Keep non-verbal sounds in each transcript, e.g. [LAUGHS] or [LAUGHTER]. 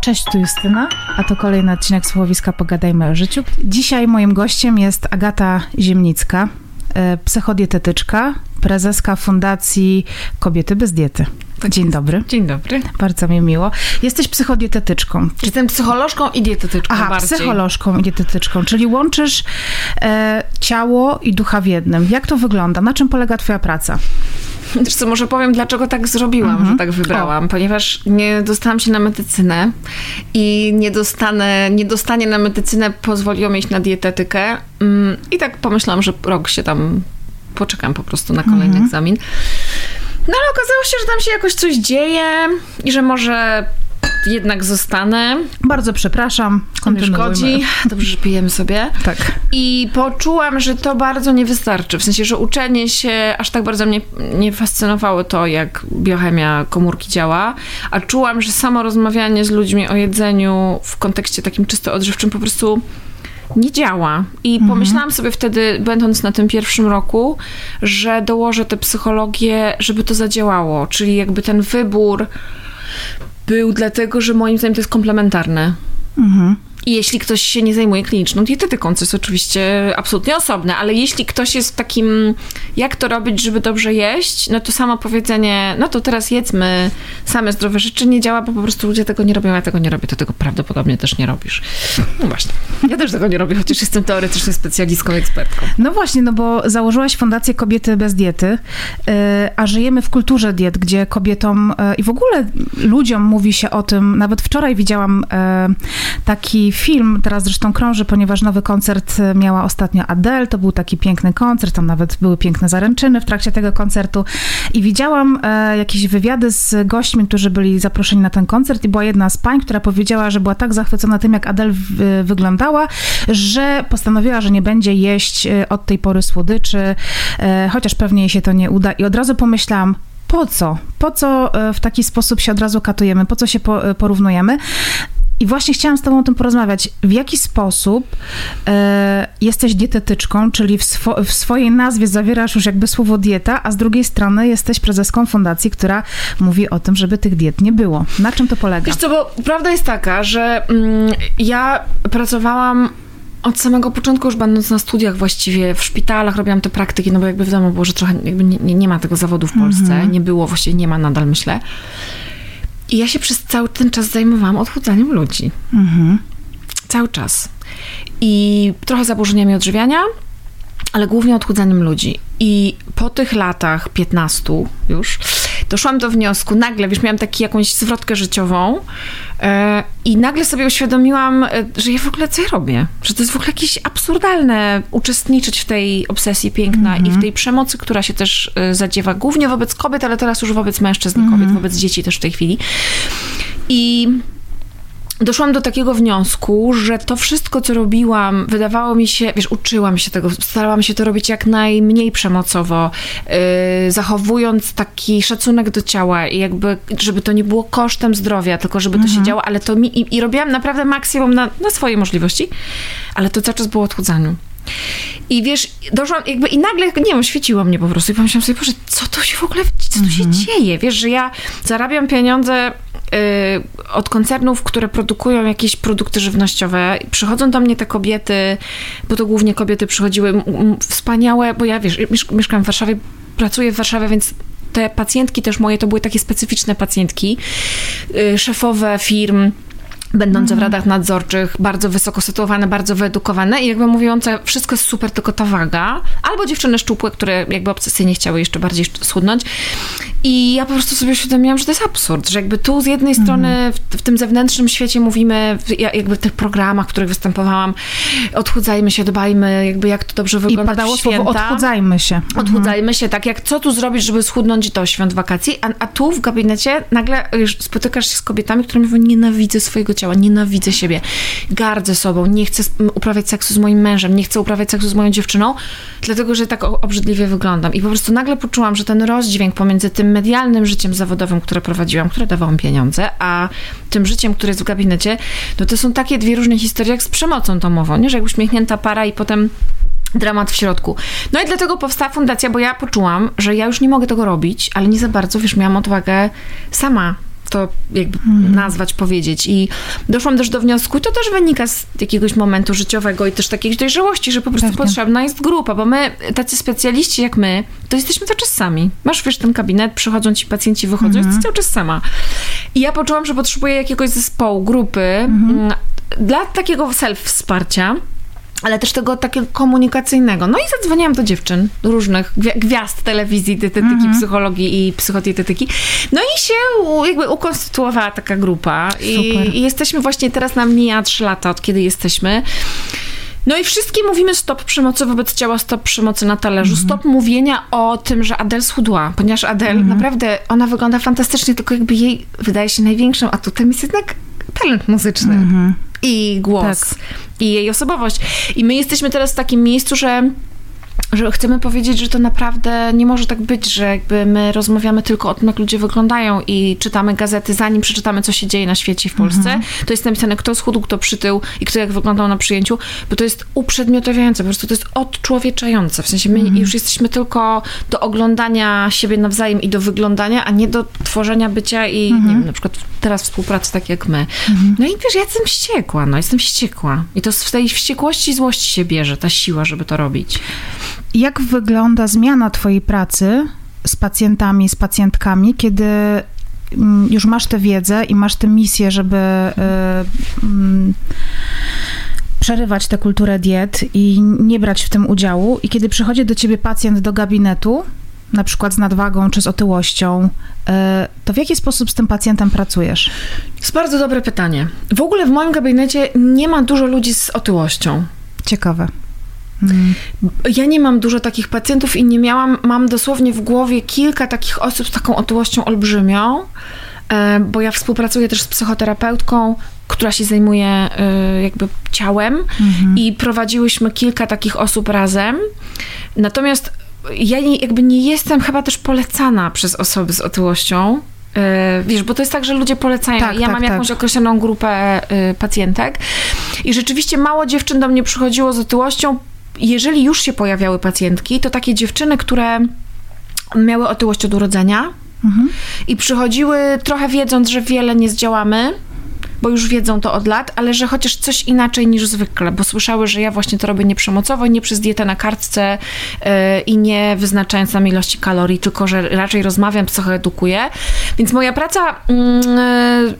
Cześć, tu Justyna, a to kolejny odcinek Słowiska Pogadajmy o życiu. Dzisiaj moim gościem jest Agata Ziemnicka, e, psychodietetyczka, prezeska Fundacji Kobiety bez Diety. Tak Dzień dobry. Dzień dobry. Bardzo mi miło. Jesteś psychodietetyczką. Jestem psycholożką i dietetyczką Aha, bardziej. psycholożką i dietetyczką, czyli łączysz e, ciało i ducha w jednym. Jak to wygląda? Na czym polega twoja praca? Wiesz co, może powiem, dlaczego tak zrobiłam, Mhm. że tak wybrałam. Ponieważ nie dostałam się na medycynę i nie dostanę, nie dostanie na medycynę pozwoliło mi iść na dietetykę. Mm, I tak pomyślałam, że rok się tam poczekam po prostu na kolejny Mhm. egzamin. No ale okazało się, że tam się jakoś coś dzieje i że może jednak zostanę. Bardzo przepraszam. Nie Kontynuujmy. szkodzi. Dobrze, że pijemy sobie. Tak. I poczułam, że to bardzo nie wystarczy. W sensie, że uczenie się aż tak bardzo mnie nie fascynowało to, jak biochemia komórki działa, a czułam, że samo rozmawianie z ludźmi o jedzeniu w kontekście takim czysto odżywczym po prostu nie działa. I pomyślałam sobie wtedy, będąc na tym pierwszym roku, że dołożę tę psychologię, żeby to zadziałało. Czyli jakby ten wybór był dlatego, że moim zdaniem to jest komplementarne. Mhm. I jeśli ktoś się nie zajmuje kliniczną dietetyką, co jest oczywiście absolutnie osobne, ale jeśli ktoś jest w takim, jak to robić, żeby dobrze jeść, no to samo powiedzenie, no to teraz jedzmy same zdrowe rzeczy nie działa, bo po prostu ludzie tego nie robią, ja tego nie robię, to tego prawdopodobnie też nie robisz. No właśnie. Ja też tego nie robię, chociaż jestem teoretycznie specjalistką, ekspertką. No właśnie, no bo założyłaś Fundację Kobiety bez Diety, y, a żyjemy w kulturze diet, gdzie kobietom y, i w ogóle ludziom mówi się o tym. Nawet wczoraj widziałam y, film, teraz zresztą krąży, ponieważ nowy koncert y, miała ostatnio Adele, to był taki piękny koncert, tam nawet były piękne zaręczyny w trakcie tego koncertu i widziałam y, jakieś wywiady z gośćmi, którzy byli zaproszeni na ten koncert i była jedna z pań, która powiedziała, że była tak zachwycona tym, jak Adele w, wyglądała, że postanowiła, że nie będzie jeść e, od tej pory słodyczy, e, chociaż pewnie jej się to nie uda. I od razu pomyślałam, po co? Po co e, w taki sposób się od razu katujemy? Po co się po, e, porównujemy? I właśnie chciałam z Tobą o tym porozmawiać. W jaki sposób e, jesteś dietetyczką, czyli w, swo, w swojej nazwie zawierasz już jakby słowo dieta, a z drugiej strony jesteś prezeską fundacji, która mówi o tym, żeby tych diet nie było. Na czym to polega? Wiesz co, bo prawda jest taka, że mm, ja pracowałam od samego początku, już będąc na studiach właściwie, w szpitalach robiłam te praktyki, no bo jakby wiadomo było, że trochę nie, nie, nie ma tego zawodu w Polsce, nie było, właściwie nie ma nadal, myślę. I ja się przez cały ten czas zajmowałam odchudzaniem ludzi. Mhm. Cały czas. I trochę zaburzeniami odżywiania, ale głównie odchudzaniem ludzi. I po tych latach, 15 już, doszłam do wniosku, nagle, wiesz, miałam taki jakąś zwrotkę życiową e, i nagle sobie uświadomiłam, e, że ja w ogóle co ja robię? Że to jest w ogóle jakieś absurdalne uczestniczyć w tej obsesji piękna i w tej przemocy, która się też e, zadziewa głównie wobec kobiet, ale teraz już wobec mężczyzn i kobiet, wobec dzieci też w tej chwili. I doszłam do takiego wniosku, że to wszystko, co robiłam, wydawało mi się, wiesz, uczyłam się tego, starałam się to robić jak najmniej przemocowo, yy, zachowując taki szacunek do ciała i jakby, żeby to nie było kosztem zdrowia, tylko żeby to się działo, ale to mi, i, i robiłam naprawdę maksimum na, na swoje możliwości, ale to cały czas było odchudzaniu. I wiesz, doszłam jakby i nagle, nie wiem, świeciło mnie po prostu i pomyślałam sobie, Boże, co to się w ogóle, co tu się dzieje? Wiesz, że ja zarabiam pieniądze od koncernów, które produkują jakieś produkty żywnościowe. Przychodzą do mnie te kobiety, bo to głównie kobiety przychodziły, wspaniałe, bo ja, wiesz, miesz- mieszkam w Warszawie, pracuję w Warszawie, więc te pacjentki też moje to były takie specyficzne pacjentki, y, szefowe firm, będące w radach nadzorczych, bardzo wysoko sytuowane, bardzo wyedukowane i jakby mówiące, wszystko jest super, tylko ta waga. Albo dziewczyny szczupłe, które jakby obsesyjnie chciały jeszcze bardziej schudnąć. I ja po prostu sobie uświadomiłam, że to jest absurd, że jakby tu z jednej strony w, w tym zewnętrznym świecie mówimy, w, ja- jakby w tych programach, w których występowałam, odchudzajmy się, dbajmy, jakby jak to dobrze I wygląda padało w święta. słowo odchudzajmy się. Odchudzajmy się, tak jak co tu zrobić, żeby schudnąć do świąt wakacji, a, a tu w gabinecie nagle spotykasz się z kobietami, które mówią, nienawidzę swojego ciała, nienawidzę siebie, gardzę sobą, nie chcę uprawiać seksu z moim mężem, nie chcę uprawiać seksu z moją dziewczyną, dlatego, że tak obrzydliwie wyglądam. I po prostu nagle poczułam, że ten rozdźwięk pomiędzy tym medialnym życiem zawodowym, które prowadziłam, które dawało mi pieniądze, a tym życiem, które jest w gabinecie, no to są takie dwie różne historie, jak z przemocą domową, nie? Że jak uśmiechnięta para i potem dramat w środku. No i dlatego powstała fundacja, bo ja poczułam, że ja już nie mogę tego robić, ale nie za bardzo, wiesz, miałam odwagę sama to jakby mhm. nazwać, powiedzieć. I doszłam też do wniosku, i to też wynika z jakiegoś momentu życiowego i też takiej dojrzałości, że po prostu Pewnie. potrzebna jest grupa, bo my, tacy specjaliści jak my, to jesteśmy cały czas sami. Masz, wiesz, ten kabinet, przychodzą ci pacjenci, wychodzą, mhm. jesteś cały czas sama. I ja poczułam, że potrzebuję jakiegoś zespołu, grupy, mhm. Mm, dla takiego self-wsparcia, ale też tego takiego komunikacyjnego. No i zadzwoniłam do dziewczyn, różnych gwiazd telewizji, dietetyki, -hmm. psychologii i psychodietetyki. No i się jakby ukonstytuowała taka grupa. I, I, jesteśmy właśnie teraz na mija trzy lata, od kiedy jesteśmy. No i wszystkie mówimy stop przemocy wobec ciała, stop przemocy na talerzu, mm -hmm. stop mówienia o tym, że Adele schudła, ponieważ Adele mm -hmm. naprawdę, ona wygląda fantastycznie, tylko jakby jej wydaje się największym atutem jest jednak talent muzyczny. Mm -hmm i głos tak. i jej osobowość. I my jesteśmy teraz w takim miejscu, że że chcemy powiedzieć, że to naprawdę nie może tak być, że jakby my rozmawiamy tylko o tym, jak ludzie wyglądają i czytamy gazety, zanim przeczytamy, co się dzieje na świecie w Polsce. Mhm. To jest napisane, kto schudł, kto przytył i kto jak wyglądał na przyjęciu, bo to jest uprzedmiotawiające, po prostu to jest odczłowieczające. W sensie my mhm. już jesteśmy tylko do oglądania siebie nawzajem i do wyglądania, a nie do tworzenia bycia i mhm. nie wiem, na przykład teraz współpracy tak jak my. Mhm. No i wiesz, ja jestem wściekła, no jestem wściekła. I to z tej wściekłości i złości się bierze ta siła, żeby to robić. Jak wygląda zmiana Twojej pracy z pacjentami, z pacjentkami, kiedy mm, już masz tę wiedzę i masz tę misję, żeby y, mm, przerywać tę kulturę diet i nie brać w tym udziału, i kiedy przychodzi do ciebie pacjent do gabinetu, na przykład z nadwagą czy z otyłością, y, to w jaki sposób z tym pacjentem pracujesz? To jest bardzo dobre pytanie. W ogóle w moim gabinecie nie ma dużo ludzi z otyłością. Ciekawe. Ja nie mam dużo takich pacjentów i nie miałam, mam dosłownie w głowie kilka takich osób z taką otyłością olbrzymią, e, bo ja współpracuję też z psychoterapeutką, która się zajmuje e, jakby ciałem mhm. i prowadziłyśmy kilka takich osób razem. Natomiast ja jakby nie jestem chyba też polecana przez osoby z otyłością. E, wiesz, bo to jest tak, że ludzie polecają. Tak, ja tak, mam jakąś tak. określoną grupę pacjentek i rzeczywiście mało dziewczyn do mnie przychodziło z otyłością jeżeli już się pojawiały pacjentki, to takie dziewczyny, które miały otyłość od urodzenia mhm. i przychodziły trochę wiedząc, że wiele nie zdziałamy, bo już wiedzą to od lat, ale że chociaż coś inaczej niż zwykle, bo słyszały, że ja właśnie to robię nieprzemocowo, nie przez dietę na kartce yy, i nie wyznaczając nam ilości kalorii, tylko że raczej rozmawiam, psychoedukuję. Więc moja praca yy,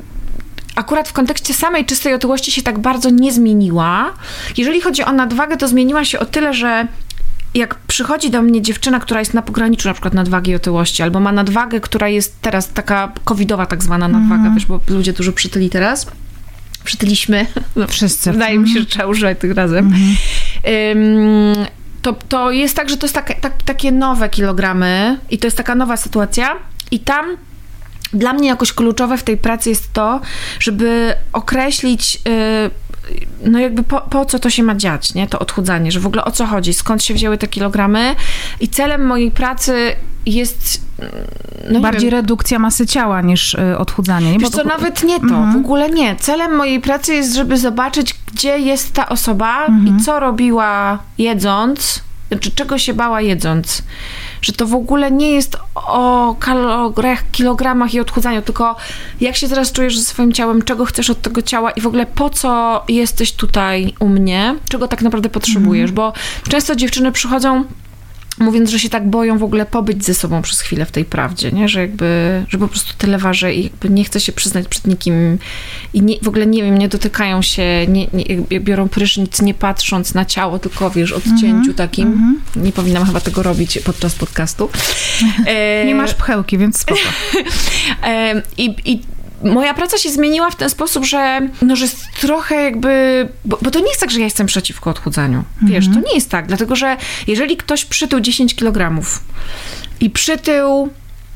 akurat w kontekście samej czystej otyłości się tak bardzo nie zmieniła. Jeżeli chodzi o nadwagę, to zmieniła się o tyle, że jak przychodzi do mnie dziewczyna, która jest na pograniczu na przykład nadwagi i otyłości, albo ma nadwagę, która jest teraz taka covidowa tak zwana nadwaga, mm. wiesz, bo ludzie dużo przytyli teraz. Przytyliśmy. No, Wszyscy. Wydaje mi się, że trzeba używać tych razem. Mm. Um, to, to jest tak, że to jest tak, tak, takie nowe kilogramy i to jest taka nowa sytuacja i tam dla mnie jakoś kluczowe w tej pracy jest to, żeby określić y, no jakby po, po, co to się ma dziać, nie? To odchudzanie, że w ogóle o co chodzi, skąd się wzięły te kilogramy i celem mojej pracy jest no bardziej redukcja masy ciała niż y, odchudzanie. Nie? Wiesz co, nawet nie to, mhm. w ogóle nie. Celem mojej pracy jest, żeby zobaczyć, gdzie jest ta osoba mhm. i co robiła jedząc, czy czego się bała jedząc? Że to w ogóle nie jest o kaloriach, kilogramach i odchudzaniu, tylko jak się teraz czujesz ze swoim ciałem, czego chcesz od tego ciała i w ogóle po co jesteś tutaj u mnie, czego tak naprawdę potrzebujesz, mhm. bo często dziewczyny przychodzą mówiąc, że się tak boją w ogóle pobyć ze sobą przez chwilę w tej prawdzie, nie? Że jakby, że po prostu tyle waży i jakby nie chce się przyznać przed nikim i nie, w ogóle nie wiem, nie dotykają się, nie, nie, biorą prysznic nie patrząc na ciało, tylko wiesz, odcięciu mm -hmm, takim. Mm -hmm. Nie powinnam chyba tego robić podczas podcastu. nie masz pchełki, więc spoko. [LAUGHS] I, i moja praca się zmieniła w ten sposób, że, no, że trochę jakby. Bo, bo to nie jest tak, że ja jestem przeciwko odchudzaniu. Wiesz, mhm. to nie jest tak, dlatego że jeżeli ktoś przytył 10 kg i przytył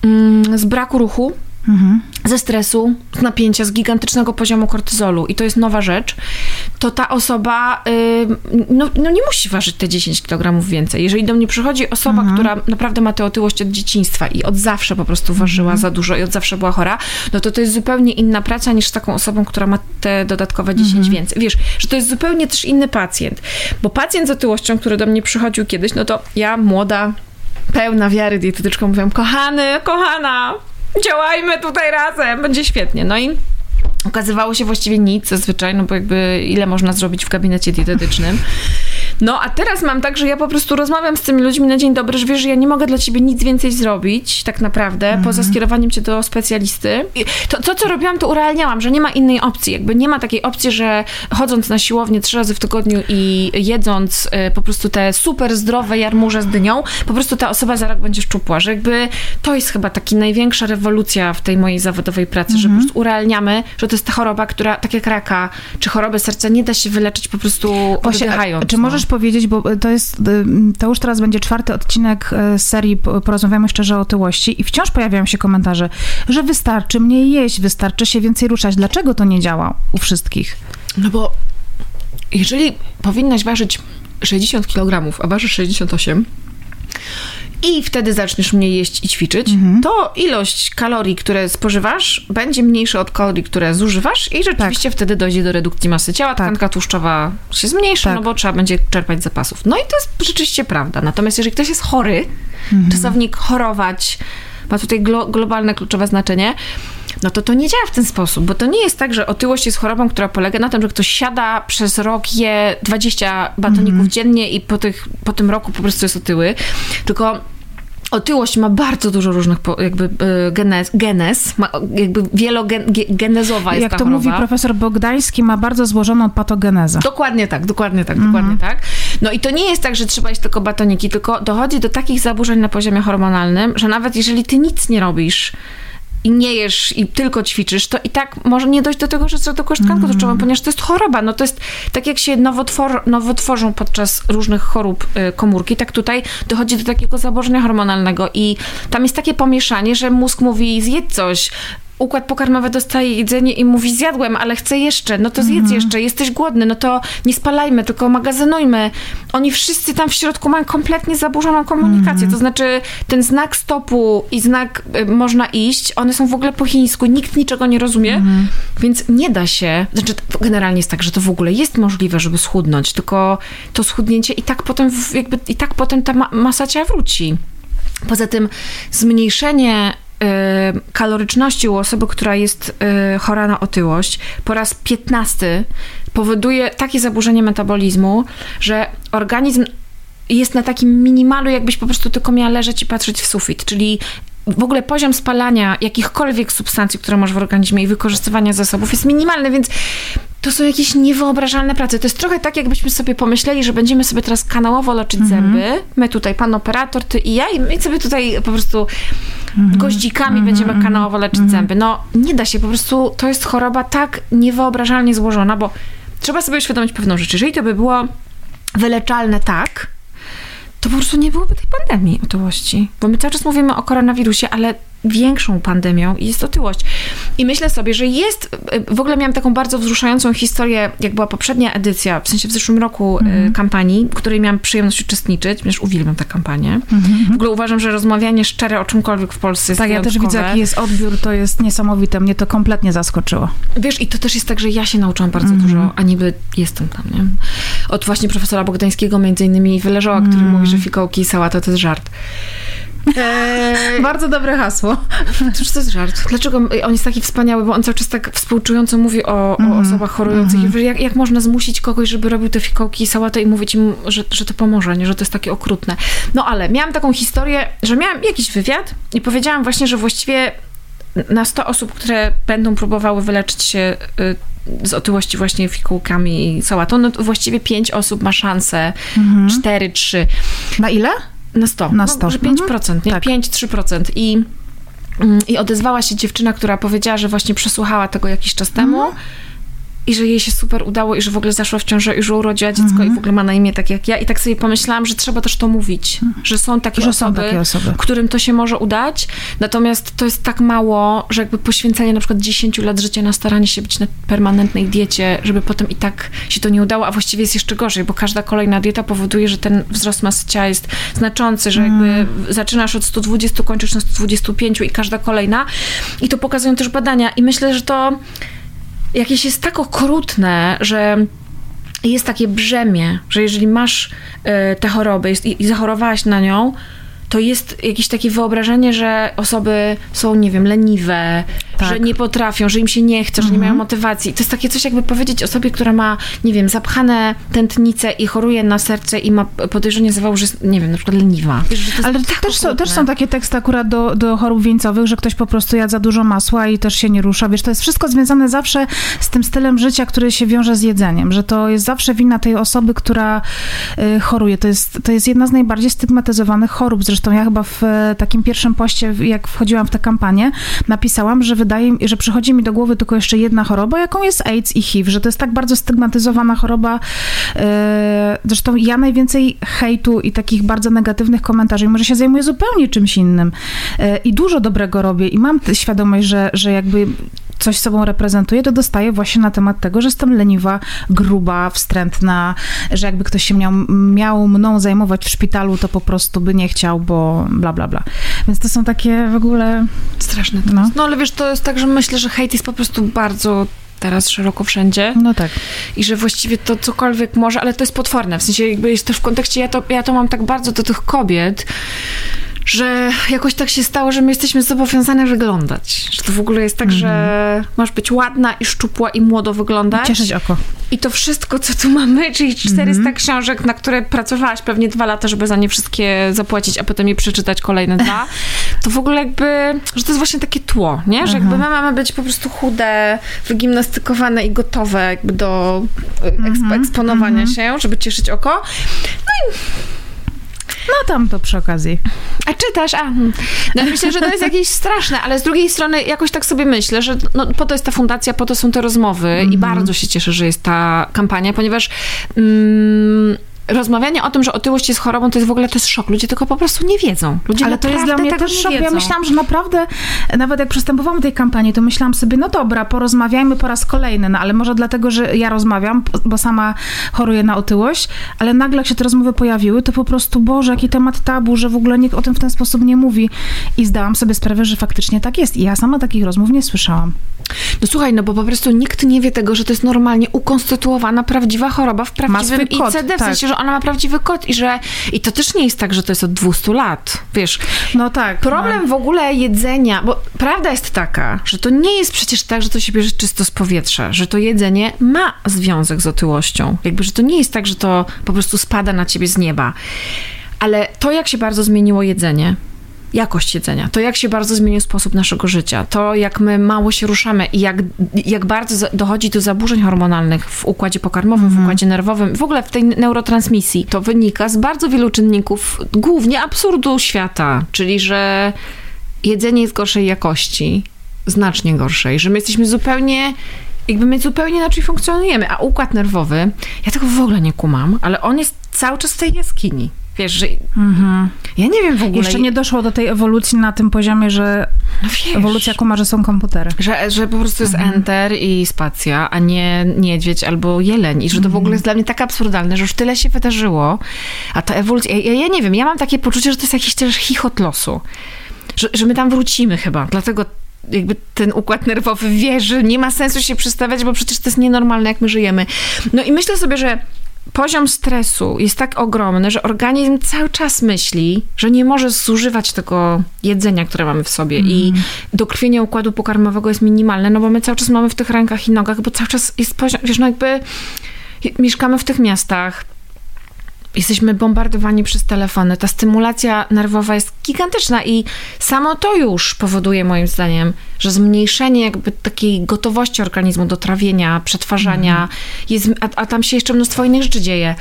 mm, z braku ruchu, mhm. ze stresu, z napięcia, z gigantycznego poziomu kortyzolu i to jest nowa rzecz, to ta osoba yy, no, no, nie musi ważyć te 10 kg więcej. Jeżeli do mnie przychodzi osoba, mhm. która naprawdę ma tę otyłość od dzieciństwa i od zawsze po prostu ważyła mhm. za dużo i od zawsze była chora, no to to jest zupełnie inna praca niż z taką osobą, która ma te dodatkowe 10 mhm. więcej. Wiesz, że to jest zupełnie też inny pacjent. Bo pacjent z otyłością, który do mnie przychodził kiedyś, no to ja młoda, pełna wiary dietetyczką mówiłam, kochany, kochana, działajmy tutaj razem, będzie świetnie. No i okazywało się właściwie nic zazwyczaj, no bo jakby ile można zrobić w gabinecie dietetycznym. No, a teraz mam tak, że ja po prostu rozmawiam z tymi ludźmi na dzień dobry, że wiesz, że ja nie mogę dla ciebie nic więcej zrobić, tak naprawdę, -hmm. poza skierowaniem cię do specjalisty. I to, to, co robiłam, to urealniałam, że nie ma innej opcji, jakby nie ma takiej opcji, że chodząc na siłownię trzy razy w tygodniu i jedząc y, po prostu te super zdrowe jarmuże z dynią, po prostu ta osoba za rok będzie szczupła, że jakby to jest chyba taka największa rewolucja w tej mojej zawodowej pracy, -hmm. że po mhm. prostu urealniamy, że to jest ta choroba, która, tak jak raka, czy choroby serca, nie da się wyleczyć po prostu oddychając. Czy możesz powiedzieć, bo to jest, y, to już teraz będzie czwarty odcinek y, serii Porozmawiamy szczerze o otyłości i wciąż pojawiają się komentarze, że wystarczy mniej jeść, wystarczy się więcej ruszać. Dlaczego to nie działa u wszystkich? No bo jeżeli powinnaś ważyć 60 kg, a ważysz 68, i wtedy zaczniesz mniej jeść i ćwiczyć, mhm. to ilość kalorii, które spożywasz, będzie mniejsza od kalorii, które zużywasz i rzeczywiście tak. wtedy dojdzie do redukcji masy ciała, tkanka tak. tłuszczowa się zmniejsza, tak. no bo trzeba będzie czerpać zapasów. No i to jest rzeczywiście prawda. Natomiast jeżeli ktoś jest chory, mhm. czasownik chorować ma tutaj glo globalne kluczowe znaczenie, no to to nie działa w ten sposób, bo to nie jest tak, że otyłość jest chorobą, która polega na tym, że ktoś siada przez rok, je 20 batoników mm. dziennie i po, tych, po tym roku po prostu jest otyły, tylko Otyłość ma bardzo dużo różnych jakby e, genez, genez ma jakby wielogenezowa jest Jak to choroba. mówi profesor Bogdański, ma bardzo złożoną patogenezę. Dokładnie tak, dokładnie tak, mhm. dokładnie tak. No i to nie jest tak, że trzeba jeść tylko batoniki, tylko dochodzi do takich zaburzeń na poziomie hormonalnym, że nawet jeżeli ty nic nie robisz, i nie jesz i tylko ćwiczysz, to i tak może nie dojść do tego, że redukujesz tkankę mm. tłuszczową, ponieważ to jest choroba. No to jest tak jak się nowotwor, nowotworzą podczas różnych chorób y, komórki, tak tutaj dochodzi do takiego zaburzenia hormonalnego i tam jest takie pomieszanie, że mózg mówi zjedz coś, układ pokarmowy dostaje jedzenie i mówi zjadłem, ale chcę jeszcze, no to zjedz mhm. jeszcze, jesteś głodny, no to nie spalajmy, tylko magazynujmy. Oni wszyscy tam w środku mają kompletnie zaburzoną komunikację, mhm. to znaczy ten znak stopu i znak y, można iść, one są w ogóle po chińsku, nikt niczego nie rozumie, mhm. więc nie da się, znaczy generalnie jest tak, że to w ogóle jest możliwe, żeby schudnąć, tylko to schudnięcie i tak potem jakby, i tak potem ta ma masa ciała wróci. Poza tym zmniejszenie kaloryczności u osoby, która jest y, chora na otyłość, po raz 15 powoduje takie zaburzenie metabolizmu, że organizm jest na takim minimalu, jakbyś po prostu tylko miała leżeć i patrzeć w sufit, czyli w ogóle poziom spalania jakichkolwiek substancji, które masz w organizmie i wykorzystywania zasobów jest minimalny, więc to są jakieś niewyobrażalne prace. To jest trochę tak, jakbyśmy sobie pomyśleli, że będziemy sobie teraz kanałowo leczyć mhm. zęby. My tutaj, pan operator, ty i ja, i my sobie tutaj po prostu mhm. goździkami mhm. będziemy kanałowo leczyć zęby. No, nie da się, po prostu to jest choroba tak niewyobrażalnie złożona, bo trzeba sobie uświadomić pewną rzecz. Jeżeli to by było wyleczalne tak, to po prostu nie byłoby tej pandemii otyłości. Bo my cały czas mówimy o koronawirusie, ale większą pandemią jest otyłość. I myślę sobie, że jest, w ogóle miałam taką bardzo wzruszającą historię, jak była poprzednia edycja, w sensie w zeszłym roku mm. kampanii, w której miałam przyjemność uczestniczyć, ponieważ uwielbiam tę kampanię. Mm-hmm. W ogóle uważam, że rozmawianie szczere o czymkolwiek w Polsce jest Tak, ja też widzę, jaki jest odbiór, to jest niesamowite. Mnie to kompletnie zaskoczyło. Wiesz, i to też jest tak, że ja się nauczyłam bardzo mm-hmm. dużo, a niby jestem tam, nie? Od właśnie profesora Bogdańskiego między innymi Wyleżała, mm. który mówi, że fikołki i sałata to jest żart. Eee, Bardzo dobre hasło. Cóż to jest żart? Dlaczego on jest taki wspaniały, bo on cały czas tak współczująco mówi o, mm. o mhm. osobach chorujących. Mm. Jak, jak można zmusić kogoś, żeby robił te fikołki i sałatę i mówić im, że, że to pomoże, nie? że to jest takie okrutne. No ale miałam taką historię, że miałam jakiś wywiad i powiedziałam właśnie, że właściwie na 100 osób, które będą próbowały wyleczyć się y, z otyłości właśnie fikołkami i sałatą, no to właściwie 5 osób ma szansę, mm. 4, 3. Na ile? Na 100. Na 100. No, że 5%, mhm. nie? Tak. 5-3%. I, mm, I odezwała się dziewczyna, która powiedziała, że właśnie przesłuchała tego jakiś czas temu. Mhm i że jej się super udało i że w ogóle zaszła w ciążę i że urodziła dziecko i w ogóle ma na imię tak jak ja. I tak sobie pomyślałam, że trzeba też to mówić, że są takie, że osoby, są takie osoby, którym to się może udać, natomiast to jest tak mało, że jakby poświęcenie na przykład 10 lat życia na staranie się być na permanentnej diecie, żeby potem i tak się to nie udało, a właściwie jest jeszcze gorzej, bo każda kolejna dieta powoduje, że ten wzrost masy ciała jest znaczący, że jakby mm. zaczynasz od 120, kończysz na 125 i każda kolejna. I to pokazują też badania i myślę, że to jakieś jest tak okrutne, że jest takie brzemię, że jeżeli masz y, tę chorobę i zachorowałaś na nią, to jest jakieś takie wyobrażenie, że osoby są, nie wiem, leniwe, Tak. że nie potrafią, że im się nie chce, że nie mają motywacji. To jest takie coś, jakby powiedzieć osobie, która ma, nie wiem, zapchane tętnice i choruje na serce i ma podejrzenie zawał, że jest, nie wiem, na przykład leniwa. Wiesz, Ale tak też, są, też są takie teksty akurat do, do chorób wieńcowych, że ktoś po prostu jadł za dużo masła i też się nie rusza. Wiesz, to jest wszystko związane zawsze z tym stylem życia, który się wiąże z jedzeniem, że to jest zawsze wina tej osoby, która y, choruje. To jest, to jest jedna z najbardziej stygmatyzowanych chorób. Zresztą ja chyba w e, takim pierwszym poście, jak wchodziłam w tę kampanię, napisałam, że wydaje mi, że przychodzi mi do głowy tylko jeszcze jedna choroba, jaką jest AIDS i HIV, że to jest tak bardzo stygmatyzowana choroba. E, Zresztą ja najwięcej hejtu i takich bardzo negatywnych komentarzy, mimo że się zajmuję zupełnie czymś innym e, i dużo dobrego robię i mam świadomość, że, że jakby coś sobą reprezentuję, to dostaję właśnie na temat tego, że jestem leniwa, gruba, wstrętna, że jakby ktoś się miał, miał mną zajmować w szpitalu, to po prostu by nie chciał, bo bla, bla, bla. Więc to są takie w ogóle... Straszne No. No ale wiesz, to jest tak, że myślę, że hejt jest po prostu bardzo teraz szeroko wszędzie No tak. i że właściwie to cokolwiek może, ale to jest potworne. W sensie jakby jest też w kontekście, ja to, ja to mam tak bardzo do tych kobiet, że jakoś tak się stało, że my jesteśmy zobowiązane wyglądać. Że to w ogóle jest tak, że masz być ładna i szczupła i młodo wyglądać. Cieszyć oko. I to wszystko, co tu mamy, czyli 400 książek, na które pracowałaś pewnie dwa lata, żeby za nie wszystkie zapłacić, a potem je przeczytać kolejne dwa, to w ogóle jakby, że to jest właśnie takie tło, nie? Że jakby my mamy być po prostu chude, wygimnastykowane i gotowe jakby do e, eksp- eksponowania się, żeby cieszyć oko. No tam to przy okazji. A czytasz? A, hmm. no myślę, że to jest jakieś straszne, ale z drugiej strony jakoś tak sobie myślę, że no, po to jest ta fundacja, po to są te rozmowy i bardzo się cieszę, że jest ta kampania, ponieważ mm, rozmawianie o tym, że otyłość jest chorobą, to jest w ogóle to jest szok. Ludzie tylko po prostu nie wiedzą. Ludzie Ale to jest dla mnie też szok. Ja wiedzą. myślałam, że naprawdę, nawet jak przystępowałam do tej kampanii, to myślałam sobie, no dobra, porozmawiajmy po raz kolejny, no ale może dlatego, że ja rozmawiam, bo sama choruję na otyłość, ale nagle jak się te rozmowy pojawiły, to po prostu, Boże, jaki temat tabu, że w ogóle nikt o tym w ten sposób nie mówi. I zdałam sobie sprawę, że faktycznie tak jest. I ja sama takich rozmów nie słyszałam. No słuchaj, no bo po prostu nikt nie wie tego, że to jest normalnie ukonstytuowana, prawdziwa choroba w prawdziwym kod, ICD, w tak. sensie, że ona ma prawdziwy kod i że i to też nie jest tak, że to jest od 200 lat, wiesz. No tak. Problem w ogóle jedzenia, bo prawda jest taka, że to nie jest przecież tak, że to się bierze czysto z powietrza, że to jedzenie ma związek z otyłością. Jakby, że to nie jest tak, że to po prostu spada na ciebie z nieba. Ale to, jak się bardzo zmieniło jedzenie, jakość jedzenia, to jak się bardzo zmienił sposób naszego życia, to jak my mało się ruszamy i jak, jak bardzo dochodzi do zaburzeń hormonalnych w układzie pokarmowym, w układzie nerwowym, w ogóle w tej neurotransmisji, to wynika z bardzo wielu czynników, głównie absurdu świata, czyli że jedzenie jest gorszej jakości, znacznie gorszej, że my jesteśmy zupełnie jakby my zupełnie inaczej funkcjonujemy, a układ nerwowy, ja tego w ogóle nie kumam, ale on jest cały czas w tej jaskini. Wiesz, że ja nie wiem w ogóle. Jeszcze nie doszło do tej ewolucji na tym poziomie, że no wiesz, ewolucja kuma, że są komputery. Że, że po prostu jest enter i spacja, a nie niedźwiedź albo jeleń. I że to w ogóle jest dla mnie tak absurdalne, że już tyle się wydarzyło, a ta ewolucja... Ja, ja nie wiem, ja mam takie poczucie, że to jest jakiś też chichot losu. Że, że my tam wrócimy chyba, dlatego jakby ten układ nerwowy wie, że nie ma sensu się przestawiać, bo przecież to jest nienormalne, jak my żyjemy. No i myślę sobie, że poziom stresu jest tak ogromny, że organizm cały czas myśli, że nie może zużywać tego jedzenia, które mamy w sobie. I dokrwienie układu pokarmowego jest minimalne, no bo my cały czas mamy w tych rękach i nogach, bo cały czas jest poziom, wiesz, no jakby mieszkamy w tych miastach, jesteśmy bombardowani przez telefony. Ta stymulacja nerwowa jest gigantyczna i samo to już powoduje moim zdaniem, że zmniejszenie jakby takiej gotowości organizmu do trawienia, przetwarzania jest, a, a tam się jeszcze mnóstwo innych rzeczy dzieje.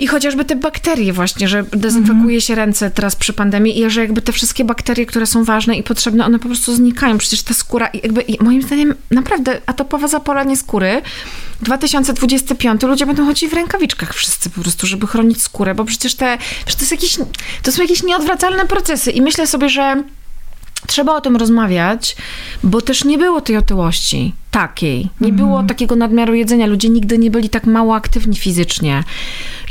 I chociażby te bakterie właśnie, że dezynfekuje się ręce teraz przy pandemii i że jakby te wszystkie bakterie, które są ważne i potrzebne, one po prostu znikają. Przecież ta skóra, i jakby i moim zdaniem naprawdę atopowe zapalenie skóry 2025 ludzie będą chodzić w rękawiczkach wszyscy po prostu, żeby chronić skórę, bo przecież te, przecież to, jest jakieś, to są jakieś nieodwracalne procesy. I myślę sobie, że trzeba o tym rozmawiać, bo też nie było tej otyłości takiej. Nie było takiego nadmiaru jedzenia. Ludzie nigdy nie byli tak mało aktywni fizycznie.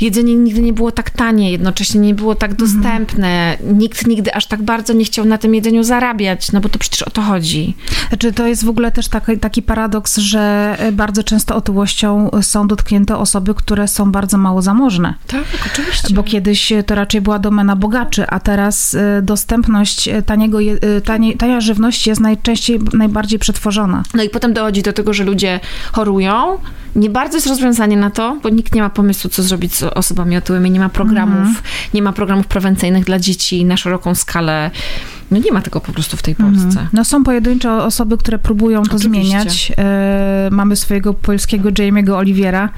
Jedzenie nigdy nie było tak tanie, jednocześnie nie było tak dostępne. Nikt nigdy aż tak bardzo nie chciał na tym jedzeniu zarabiać, no bo to przecież o to chodzi. Znaczy, to jest w ogóle też taki, taki paradoks, że bardzo często otyłością są dotknięte osoby, które są bardzo mało zamożne. Tak, oczywiście. Bo kiedyś to raczej była domena bogaczy, a teraz y, dostępność taniego, tanie, tania żywności jest najczęściej, najbardziej przetworzona. No i potem dochodzi do tego, że ludzie chorują. Nie bardzo jest rozwiązanie na to, bo nikt nie ma pomysłu, co zrobić z osobami otyłymi. Nie ma programów, nie ma programów prewencyjnych dla dzieci na szeroką skalę. No nie ma tego po prostu w tej Polsce. No są pojedyncze osoby, które próbują to Oczywiście. zmieniać. E, mamy swojego polskiego Jamie'ego Oliwiera,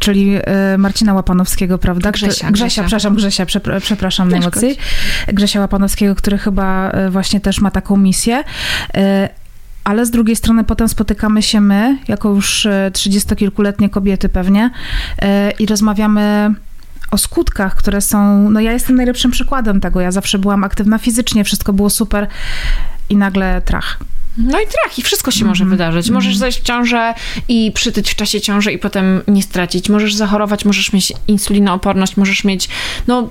czyli e, Marcina Łapanowskiego, prawda? Grzesia, Grzesia, Grzesia. przepraszam, Grzesia, przepra- przepraszam najmocniej. Grzesia Łapanowskiego, który chyba e, właśnie też ma taką misję. E, ale z drugiej strony potem spotykamy się my, jako już e, trzydziestokilkuletnie kobiety pewnie, e, i rozmawiamy o skutkach, które są. No ja jestem najlepszym przykładem tego. Ja zawsze byłam aktywna fizycznie, wszystko było super i nagle trach. No i trach, i wszystko się może wydarzyć. Możesz zajść w ciążę i przytyć w czasie ciąży i potem nie stracić. Możesz zachorować, możesz mieć insulinooporność, możesz mieć, no,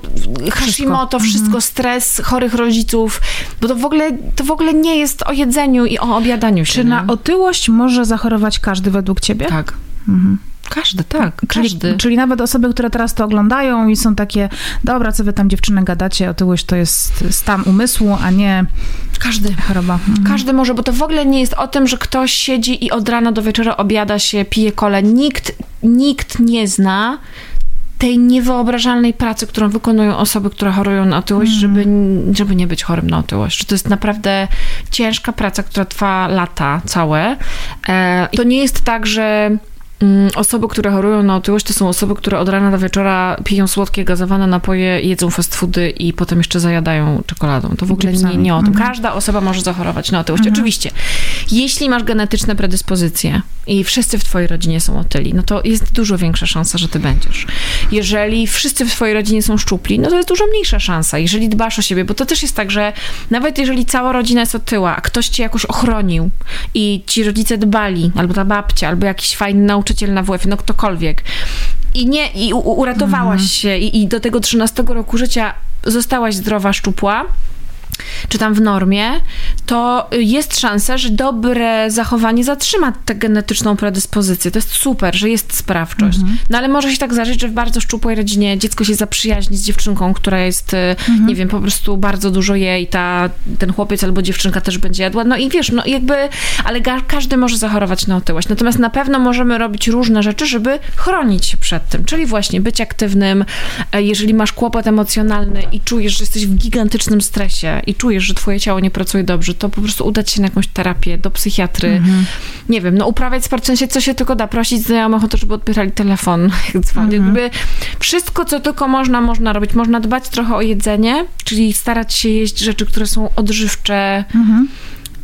Hashimoto, wszystko, stres chorych rodziców, bo to w ogóle, to w ogóle nie jest o jedzeniu i o obiadaniu się. Czy nie? na otyłość może zachorować każdy według ciebie? Tak. Mhm. Każdy, tak. Czyli, Każdy. czyli nawet osoby, które teraz to oglądają i są takie, dobra, co wy tam dziewczyny gadacie, otyłość to jest stan umysłu, a nie Każdy. choroba. Mhm. Każdy może, bo to w ogóle nie jest o tym, że ktoś siedzi i od rana do wieczora obiada się, pije kole. Nikt, nikt nie zna tej niewyobrażalnej pracy, którą wykonują osoby, które chorują na otyłość, żeby, żeby nie być chorym na otyłość. Że to jest naprawdę ciężka praca, która trwa lata całe. E, to nie jest tak, że osoby, które chorują na otyłość, to są osoby, które od rana do wieczora piją słodkie, gazowane napoje, jedzą fast foody i potem jeszcze zajadają czekoladą. To w ogóle nie, nie o tym. Mhm. Każda osoba może zachorować na otyłość. Oczywiście, jeśli masz genetyczne predyspozycje i wszyscy w twojej rodzinie są otyli, no to jest dużo większa szansa, że ty będziesz. Jeżeli wszyscy w twojej rodzinie są szczupli, no to jest dużo mniejsza szansa. Jeżeli dbasz o siebie, bo to też jest tak, że nawet jeżeli cała rodzina jest otyła, a ktoś cię jakoś ochronił i ci rodzice dbali, albo ta babcia, albo jakiś fajny nauczyciel na WF, no ktokolwiek, i nie, i uratowałaś się i, i do tego 13 roku życia zostałaś zdrowa, szczupła, czy tam w normie, to jest szansa, że dobre zachowanie zatrzyma tę genetyczną predyspozycję. To jest super, że jest sprawczość. No ale może się tak zdarzyć, że w bardzo szczupłej rodzinie dziecko się zaprzyjaźni z dziewczynką, która jest, e, nie wiem, po prostu bardzo dużo je i ta, ten chłopiec albo dziewczynka też będzie jadła. No i wiesz, no jakby, ale każdy może zachorować na otyłość. Natomiast na pewno możemy robić różne rzeczy, żeby chronić się przed tym. Czyli właśnie być aktywnym, e, jeżeli masz kłopot emocjonalny i czujesz, że jesteś w gigantycznym stresie i czujesz, że twoje ciało nie pracuje dobrze, to po prostu udać się na jakąś terapię, do psychiatry. Nie wiem, no uprawiać sensie co się tylko da, prosić znajomych o to, żeby odbierali telefon, [LAUGHS] jak dzwonię. Jakby wszystko, co tylko można, można robić. Można dbać trochę o jedzenie, czyli starać się jeść rzeczy, które są odżywcze. Mhm.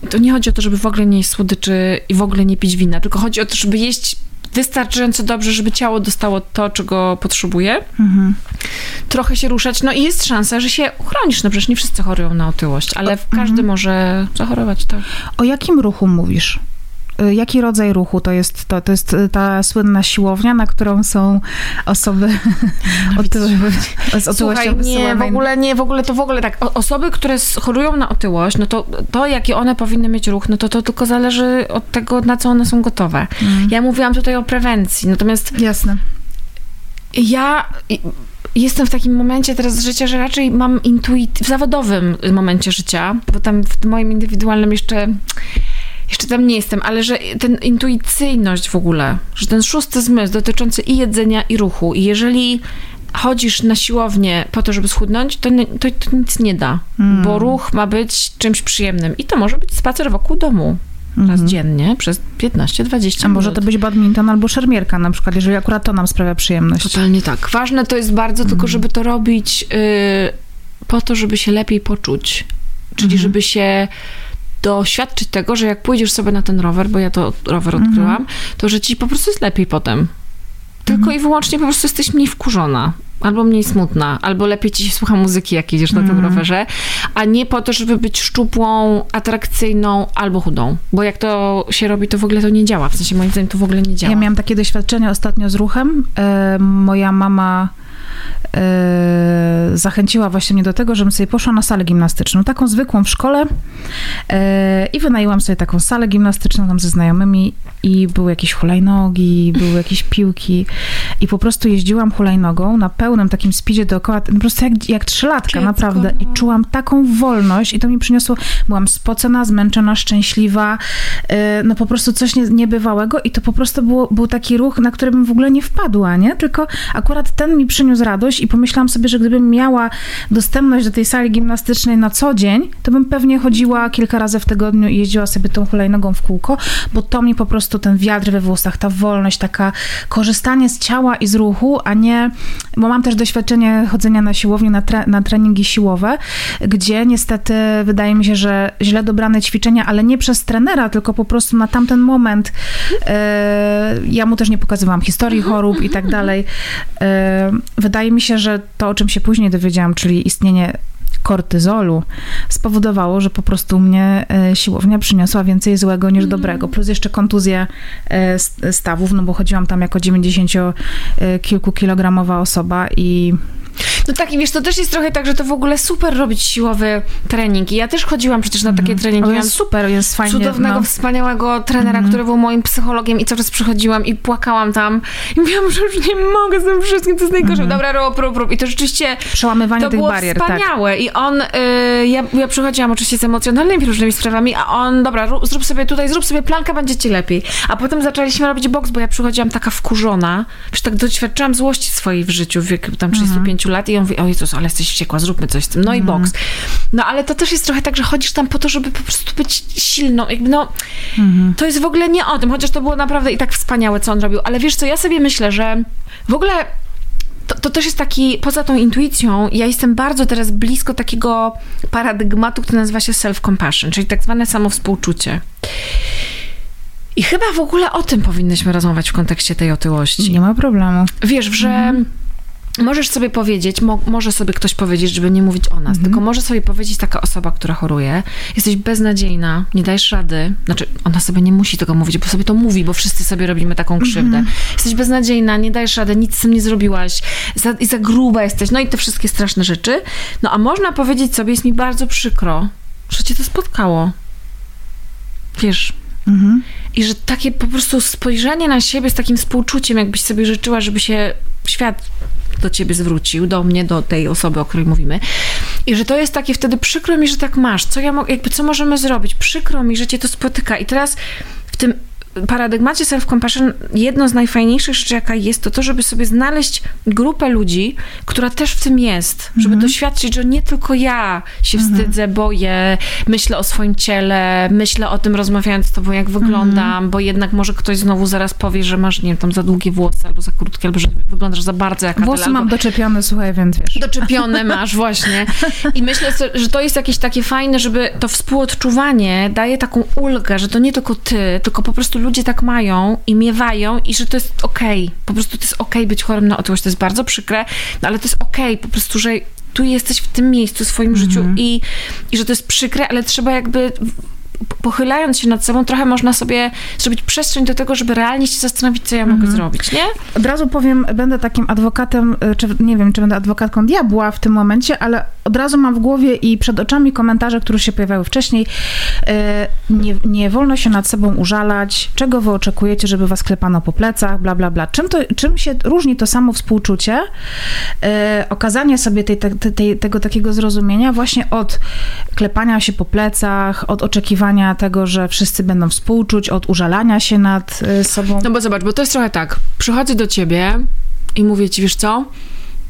To nie chodzi o to, żeby w ogóle nie jeść słodyczy i w ogóle nie pić wina, tylko chodzi o to, żeby jeść wystarczająco dobrze, żeby ciało dostało to, czego potrzebuje. Mhm. Trochę się ruszać, no i jest szansa, że się uchronisz. No przecież nie wszyscy chorują na otyłość, ale każdy może zachorować, tak. O jakim ruchu mówisz? Y, Jaki rodzaj ruchu to jest to? To jest y, ta słynna siłownia, na którą są osoby [LAUGHS] otyłe, z otyłością Słuchaj, nie, w ogóle nie, w ogóle to w ogóle tak. Osoby, które chorują na otyłość, no to to, jaki one powinny mieć ruch, no to to tylko zależy od tego, na co one są gotowe. Ja mówiłam tutaj o prewencji, natomiast Jasne. ja jestem w takim momencie teraz życia, że raczej mam intuit w zawodowym momencie życia, bo tam w moim indywidualnym jeszcze jeszcze tam nie jestem, ale że ten intuicyjność w ogóle, że ten szósty zmysł dotyczący i jedzenia, i ruchu, i jeżeli chodzisz na siłownię po to, żeby schudnąć, to, to, to nic nie da, bo ruch ma być czymś przyjemnym i to może być spacer wokół domu raz dziennie przez 15-20 A może minut. to być badminton albo szermierka na przykład, jeżeli akurat to nam sprawia przyjemność. Totalnie tak. Ważne to jest bardzo tylko, żeby to robić y, po to, żeby się lepiej poczuć. Czyli żeby się doświadczyć tego, że jak pójdziesz sobie na ten rower, bo ja to rower odkryłam, to że ci po prostu jest lepiej potem. Tylko i wyłącznie po prostu jesteś mniej wkurzona. albo mniej smutna, albo lepiej ci się słucha muzyki, jak jedziesz na tym Mhm. rowerze, a nie po to, żeby być szczupłą, atrakcyjną albo chudą. Bo jak to się robi, to w ogóle to nie działa. W sensie moim zdaniem to w ogóle nie działa. Ja miałam takie doświadczenie ostatnio z ruchem. E, moja mama e, zachęciła właśnie mnie do tego, żebym sobie poszła na salę gimnastyczną, taką zwykłą w szkole e, i wynajęłam sobie taką salę gimnastyczną tam ze znajomymi i były jakieś hulajnogi, były jakieś piłki i po prostu jeździłam hulajnogą na pełnym takim speedzie dookoła, po prostu jak, jak trzylatka, Dziecko, naprawdę. no. I czułam taką wolność i to mi przyniosło, byłam spocona, zmęczona, szczęśliwa, e, no po prostu coś nie, niebywałego i to po prostu było, był taki ruch, na który bym w ogóle nie wpadła, nie? Tylko akurat ten mi przyniósł radość i pomyślałam sobie, że gdybym miała dostępność do tej sali gimnastycznej na co dzień, to bym pewnie chodziła kilka razy w tygodniu i jeździła sobie tą hulajnogą w kółko, bo to mi po prostu ten wiatr we włosach, ta wolność, taka korzystanie z ciała i z ruchu, a nie, bo mam też doświadczenie chodzenia na siłownię, na, tre, na treningi siłowe, gdzie niestety wydaje mi się, że źle dobrane ćwiczenia, ale nie przez trenera, tylko po prostu na tamten moment. E, ja mu też nie pokazywałam historii chorób i tak dalej. E, wydaje mi się, że to, o czym się później dowiedziałam, czyli istnienie kortyzolu spowodowało, że po prostu mnie e, siłownia przyniosła więcej złego niż dobrego. Plus jeszcze kontuzja e, stawów, no bo chodziłam tam jako 90 e, kilkukilogramowa osoba i No tak, i wiesz, to też jest trochę tak, że to w ogóle super robić siłowy trening. I ja też chodziłam przecież na takie treningi. o, Miałam jest super, jest fajnie. cudownego, no. wspaniałego trenera, który był moim psychologiem i cały czas przychodziłam i płakałam tam i mówiłam, że już nie mogę z tym wszystkim, to jest najgorsze. Dobra, rób, rób, rób. I to rzeczywiście Przełamywanie to tych było barier, tak. wspaniałe. I on, y, ja, ja przychodziłam oczywiście z emocjonalnymi różnymi sprawami, a on, dobra, rób, zrób sobie tutaj, zrób sobie plankę, będzie ci lepiej. A potem zaczęliśmy robić boks, bo ja przychodziłam taka wkurzona, że tak doświadczyłam złości swojej w życiu w wieku tam 35 lat i on mówi, o Jezus, ale jesteś wściekła, zróbmy coś z tym. No i boks. No ale to też jest trochę tak, że chodzisz tam po to, żeby po prostu być silną. Jakby no, to jest w ogóle nie o tym, chociaż to było naprawdę i tak wspaniałe, co on robił. Ale wiesz co, ja sobie myślę, że w ogóle to, to też jest taki, poza tą intuicją, ja jestem bardzo teraz blisko takiego paradygmatu, który nazywa się self-compassion, czyli tak zwane samowspółczucie. I chyba w ogóle o tym powinnyśmy rozmawiać w kontekście tej otyłości. Nie ma problemu. Wiesz, że możesz sobie powiedzieć, mo, może sobie ktoś powiedzieć, żeby nie mówić o nas, tylko może sobie powiedzieć taka osoba, która choruje, jesteś beznadziejna, nie dajesz rady, znaczy ona sobie nie musi tego mówić, bo sobie to mówi, bo wszyscy sobie robimy taką krzywdę. Jesteś beznadziejna, nie dajesz rady, nic z tym nie zrobiłaś, za, i za gruba jesteś, no i te wszystkie straszne rzeczy. No a można powiedzieć sobie, jest mi bardzo przykro, że cię to spotkało. Wiesz, Mhm. i że takie po prostu spojrzenie na siebie z takim współczuciem, jakbyś sobie życzyła, żeby się świat do ciebie zwrócił, do mnie, do tej osoby, o której mówimy. I że to jest takie wtedy przykro mi, że tak masz. Co ja mo- jakby co możemy zrobić? Przykro mi, że cię to spotyka. I teraz w tym paradygmacie self-compassion jedno z najfajniejszych rzeczy, jaka jest, to to, żeby sobie znaleźć grupę ludzi, która też w tym jest, żeby doświadczyć, że nie tylko ja się wstydzę, boję, myślę o swoim ciele, myślę o tym rozmawiając z tobą, jak wyglądam, bo jednak może ktoś znowu zaraz powie, że masz, nie wiem, tam za długie włosy, albo za krótkie, albo że wyglądasz za bardzo jak Włosy mam doczepione, słuchaj, więc wiesz. doczepione [LAUGHS] masz właśnie. I myślę, że to jest jakieś takie fajne, żeby to współodczuwanie daje taką ulgę, że to nie tylko ty, tylko po prostu ludzie tak mają i miewają i że to jest okej. Po prostu to jest okej być chorym na otyłość. To jest bardzo przykre, no ale to jest okej po prostu, że tu jesteś w tym miejscu w swoim życiu i, i że to jest przykre, ale trzeba jakby pochylając się nad sobą, trochę można sobie zrobić przestrzeń do tego, żeby realnie się zastanowić, co ja mogę zrobić, nie? Od razu powiem, będę takim adwokatem, y, czy nie wiem, czy będę adwokatką diabła w tym momencie, ale od razu mam w głowie i przed oczami komentarze, które się pojawiały wcześniej. Y, Nie, nie wolno się nad sobą użalać. Czego wy oczekujecie, żeby was klepano po plecach, bla, bla, bla. Czym, to, czym się różni to samo współczucie, y, okazanie sobie tej, tej, tej, tego takiego zrozumienia właśnie od klepania się po plecach, od oczekiwania tego, że wszyscy będą współczuć, od użalania się nad y, sobą. No bo zobacz, bo to jest trochę tak. Przychodzę do ciebie i mówię ci, wiesz co?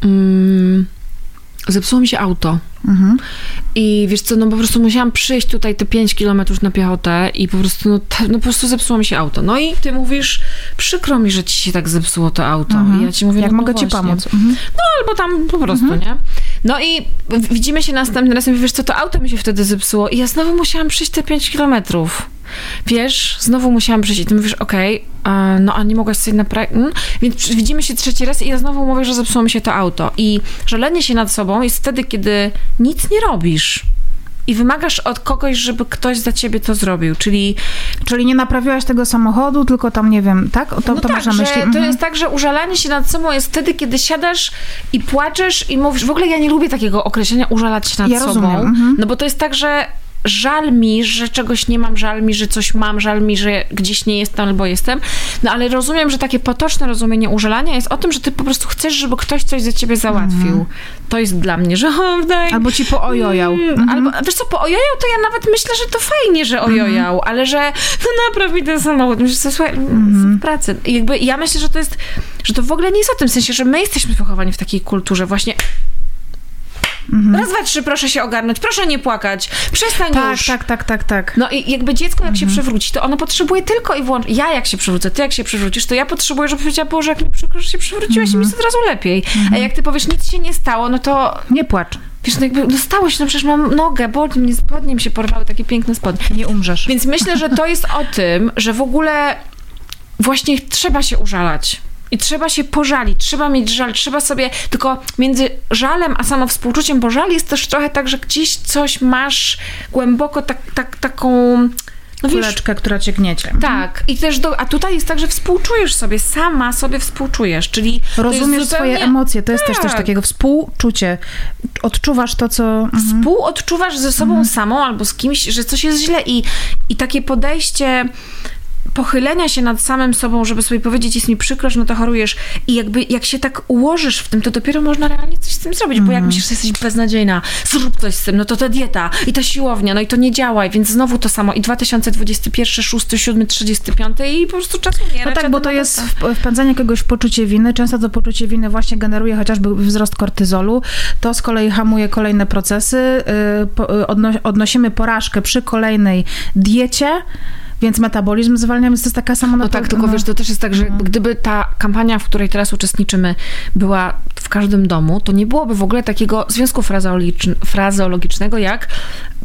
Mm, zepsuło mi się auto. Mhm. I wiesz co, no po prostu musiałam przyjść tutaj te 5 kilometrów na piechotę i po prostu, no, no po prostu zepsuło mi się auto. No i ty mówisz, przykro mi, że ci się tak zepsuło to auto. I ja ci mówię, Jak no, mogę no ci właśnie. pomóc? Mhm. No albo tam po prostu, nie? No i widzimy się następnym razem i wiesz co, to auto mi się wtedy zepsuło i ja znowu musiałam przyjść te 5 kilometrów. Wiesz, znowu musiałam przyjść i ty mówisz, okej, okay, no a nie mogłaś sobie naprawić, mm? więc widzimy się trzeci raz i ja znowu mówię, że zepsuło mi się to auto. I żalenie się nad sobą jest wtedy, kiedy nic nie robisz i wymagasz od kogoś, żeby ktoś za ciebie to zrobił, czyli... Czyli nie naprawiłaś tego samochodu, tylko tam, nie wiem, tak? To, no to tak, myśli. to Mhm. jest tak, że użalanie się nad sobą jest wtedy, kiedy siadasz i płaczesz i mówisz, w ogóle ja nie lubię takiego określenia użalać się nad Ja sobą, mhm. no bo to jest tak, że żal mi, że czegoś nie mam, żal mi, że coś mam, żal mi, że gdzieś nie jestem albo jestem, no ale rozumiem, że takie potoczne rozumienie użalania jest o tym, że ty po prostu chcesz, żeby ktoś coś za ciebie załatwił. To jest dla mnie, że o, daj, Albo ci poojojał. Mm, Mhm. Albo, wiesz co, po ojojał, to ja nawet myślę, że to fajnie, że ojojał, ale że no napraw mi ten samochód. Myślę, że słuchaj, Mhm. w pracy. I jakby ja myślę, że to jest, że to w ogóle nie jest o tym, w sensie, że my jesteśmy wychowani w takiej kulturze właśnie Mhm. raz, dwa, trzy, proszę się ogarnąć, proszę nie płakać, przestań Tak, już. tak, tak, tak, tak. No i jakby dziecko jak się Mhm. przewróci, to ono potrzebuje tylko i wyłącznie, ja jak się przewrócę, ty jak się przewrócisz, to ja potrzebuję, żeby powiedziała, Boże, jak mi przykro, że się przewróciłeś i mi jest od razu lepiej. Mhm. A jak ty powiesz, nic się nie stało, no to Nie płacz. Wiesz, no jakby, no stało się, no przecież mam nogę, boli mnie, spodnie mi się porwały, takie piękne spodnie. Nie umrzesz. Więc myślę, że to jest o tym, że w ogóle właśnie trzeba się użalać. I trzeba się pożalić, trzeba mieć żal, trzeba sobie, tylko między żalem a samowspółczuciem, bo żal jest też trochę tak, że gdzieś coś masz głęboko, tak, tak, taką, no wiesz, Kuleczkę, która cię gniecie. tak. I też, do, a tutaj jest tak, że współczujesz sobie, sama sobie współczujesz, czyli Rozumiesz zupełnie- swoje emocje. To jest też coś Tak. takiego współczucie. Odczuwasz to, co... Mhm. współodczuwasz ze sobą samą albo z kimś, że coś jest źle i, i takie podejście pochylenia się nad samym sobą, żeby sobie powiedzieć, jest mi przykro, że no to chorujesz i jakby jak się tak ułożysz w tym, to dopiero można realnie coś z tym zrobić, bo jak myślisz, że jesteś beznadziejna, zrób coś z tym, no to ta dieta i ta siłownia, no i to nie działa, więc znowu to samo i 2021, 6, 7, 35 i po prostu czas umiera. No tak, bo to jest wpędzanie kogoś w poczucie winy. Często to poczucie winy właśnie generuje chociażby wzrost kortyzolu. To z kolei hamuje kolejne procesy. y, y, odno- Odnosimy porażkę przy kolejnej diecie, więc metabolizm zwalniamy. To jest taka sama No tak, tylko wiesz, to też jest tak, że gdyby ta kampania, w której teraz uczestniczymy, była w każdym domu, to nie byłoby w ogóle takiego związku frazeologiczn- frazeologicznego jak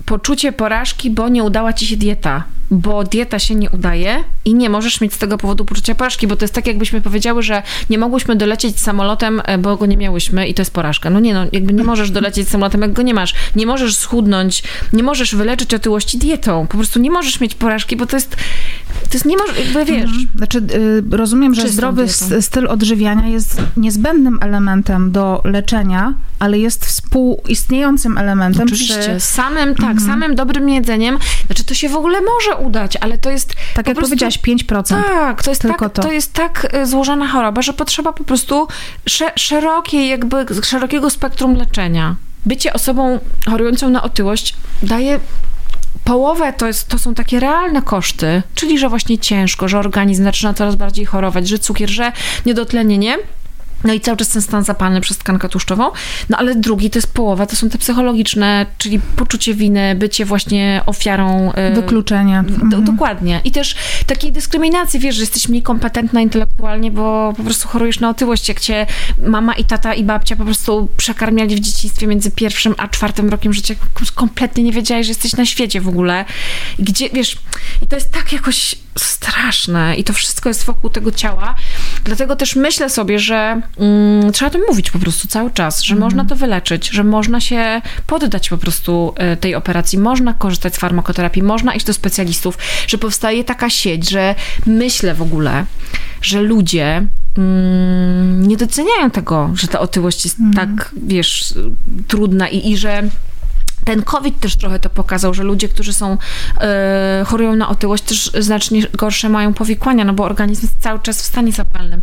poczucie porażki, bo nie udała ci się dieta, bo dieta się nie udaje i nie możesz mieć z tego powodu poczucia porażki, bo to jest tak, jakbyśmy powiedziały, że nie mogłyśmy dolecieć samolotem, e, bo go nie miałyśmy i to jest porażka. No nie, no jakby nie możesz dolecieć samolotem, jak go nie masz. Nie możesz schudnąć, nie możesz wyleczyć otyłości dietą. Po prostu nie możesz mieć porażki, bo to jest, to jest nie może, jakby wiesz, Znaczy, y, rozumiem, że zdrowy dietą. styl odżywiania jest niezbędnym elementem do leczenia, ale jest współistniejącym elementem Oczywiście, przy, samym, tak, samym dobrym jedzeniem, znaczy to się w ogóle może udać, ale to jest tak jak prostu- powiedziałaś, 5%. Tak, to jest, Tylko tak, to. to. jest tak y, złożona choroba, że potrzeba po prostu sze, szerokiej, jakby szerokiego spektrum leczenia. Bycie osobą chorującą na otyłość daje połowę to, jest, to są takie realne koszty, czyli że właśnie ciężko, że organizm zaczyna coraz bardziej chorować, że cukier, że niedotlenienie. No i cały czas ten stan zapalny przez tkankę tłuszczową. No ale drugi to jest połowa, to są te psychologiczne, czyli poczucie winy, bycie właśnie ofiarą. y, Wykluczenie. do, Mhm. Dokładnie. I też takiej dyskryminacji, wiesz, że jesteś mniej kompetentna intelektualnie, bo po prostu chorujesz na otyłość, jak cię mama i tata i babcia po prostu przekarmiali w dzieciństwie między pierwszym a czwartym rokiem życia. Kompletnie nie wiedziałeś, że jesteś na świecie w ogóle. Gdzie, wiesz, i to jest tak jakoś straszne i to wszystko jest wokół tego ciała. Dlatego też myślę sobie, że mm, trzeba o tym mówić po prostu cały czas, że można to wyleczyć, że można się poddać po prostu y, tej operacji, można korzystać z farmakoterapii, można iść do specjalistów, że powstaje taka sieć, że myślę w ogóle, że ludzie mm, nie doceniają tego, że ta otyłość jest tak, wiesz, trudna i, i że ten COVID też trochę to pokazał, że ludzie, którzy są, e, chorują na otyłość, też znacznie gorsze mają powikłania, no bo organizm jest cały czas w stanie zapalnym.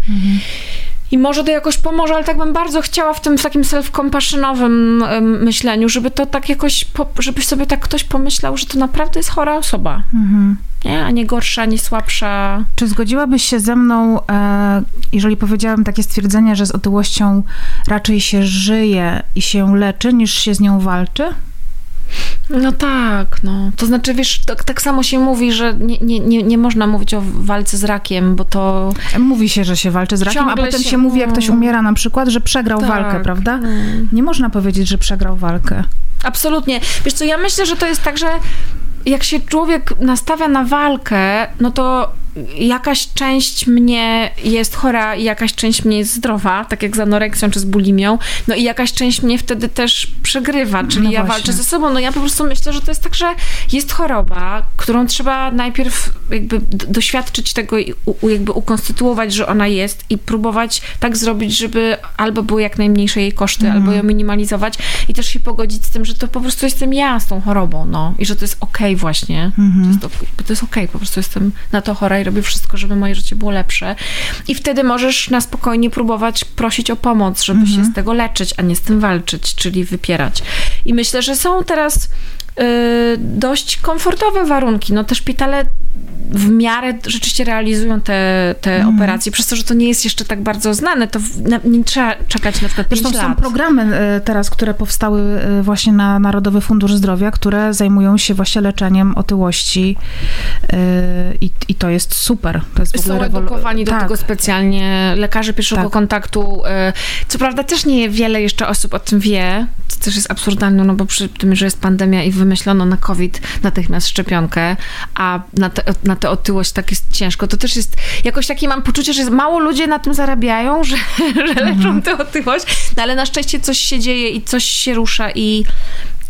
I może to jakoś pomoże, ale tak bym bardzo chciała w tym w takim self-compassionowym myśleniu, żeby to tak jakoś, po, żebyś sobie tak ktoś pomyślał, że to naprawdę jest chora osoba. Mhm. Nie? A nie gorsza, nie słabsza. Czy zgodziłabyś się ze mną, e, jeżeli powiedziałam takie stwierdzenie, że z otyłością raczej się żyje i się leczy, niż się z nią walczy? No tak, no. To znaczy, wiesz, tak, tak samo się mówi, że nie, nie, nie, nie można mówić o walce z rakiem, bo to... Mówi się, że się walczy z rakiem, a potem się, się- mówi, jak ktoś umiera na przykład, że przegrał Tak, walkę, prawda? no. Nie można powiedzieć, że przegrał walkę. Absolutnie. Wiesz co, ja myślę, że to jest tak, że jak się człowiek nastawia na walkę, no to jakaś część mnie jest chora i jakaś część mnie jest zdrowa, tak jak z anoreksją czy z bulimią, no i jakaś część mnie wtedy też przegrywa, czyli no ja walczę ze sobą. No ja po prostu myślę, że to jest tak, że jest choroba, którą trzeba najpierw jakby doświadczyć tego i u, jakby ukonstytuować, że ona jest i próbować tak zrobić, żeby albo były jak najmniejsze jej koszty, mm. albo ją minimalizować i też się pogodzić z tym, że to po prostu jestem ja z tą chorobą, no i że to jest okej okay właśnie, mm -hmm. to jest, to jest okej, okay, po prostu jestem na to chora i robię wszystko, żeby moje życie było lepsze. I wtedy możesz na spokojnie próbować prosić o pomoc, żeby mhm. się z tego leczyć, a nie z tym walczyć, czyli wypierać. I myślę, że są teraz dość komfortowe warunki. No te szpitale w miarę rzeczywiście realizują te, te mm. operacje, przez to, że to nie jest jeszcze tak bardzo znane, to nie trzeba czekać na przykład 5 Zresztą lat. są programy e, teraz, które powstały e, właśnie na Narodowy Fundusz Zdrowia, które zajmują się właśnie leczeniem otyłości i, i to jest super. To jest są edukowani do tak. tego specjalnie lekarze pierwszego tak. kontaktu. Co prawda też nie wiele jeszcze osób o tym wie, co też jest absurdalne, no bo przy tym, że jest pandemia i wymyślono na COVID natychmiast szczepionkę, a na, te, na tę otyłość tak jest ciężko, to też jest jakoś takie mam poczucie, że mało ludzie na tym zarabiają, że, [LAUGHS] że leczą mhm. tę otyłość, no ale na szczęście coś się dzieje i coś się rusza i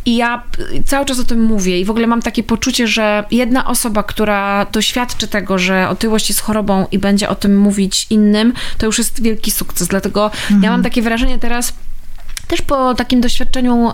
i ja cały czas o tym mówię i w ogóle mam takie poczucie, że jedna osoba, która doświadczy tego, że otyłość jest chorobą i będzie o tym mówić innym, to już jest wielki sukces. Dlatego mhm. ja mam takie wrażenie teraz, też po takim doświadczeniu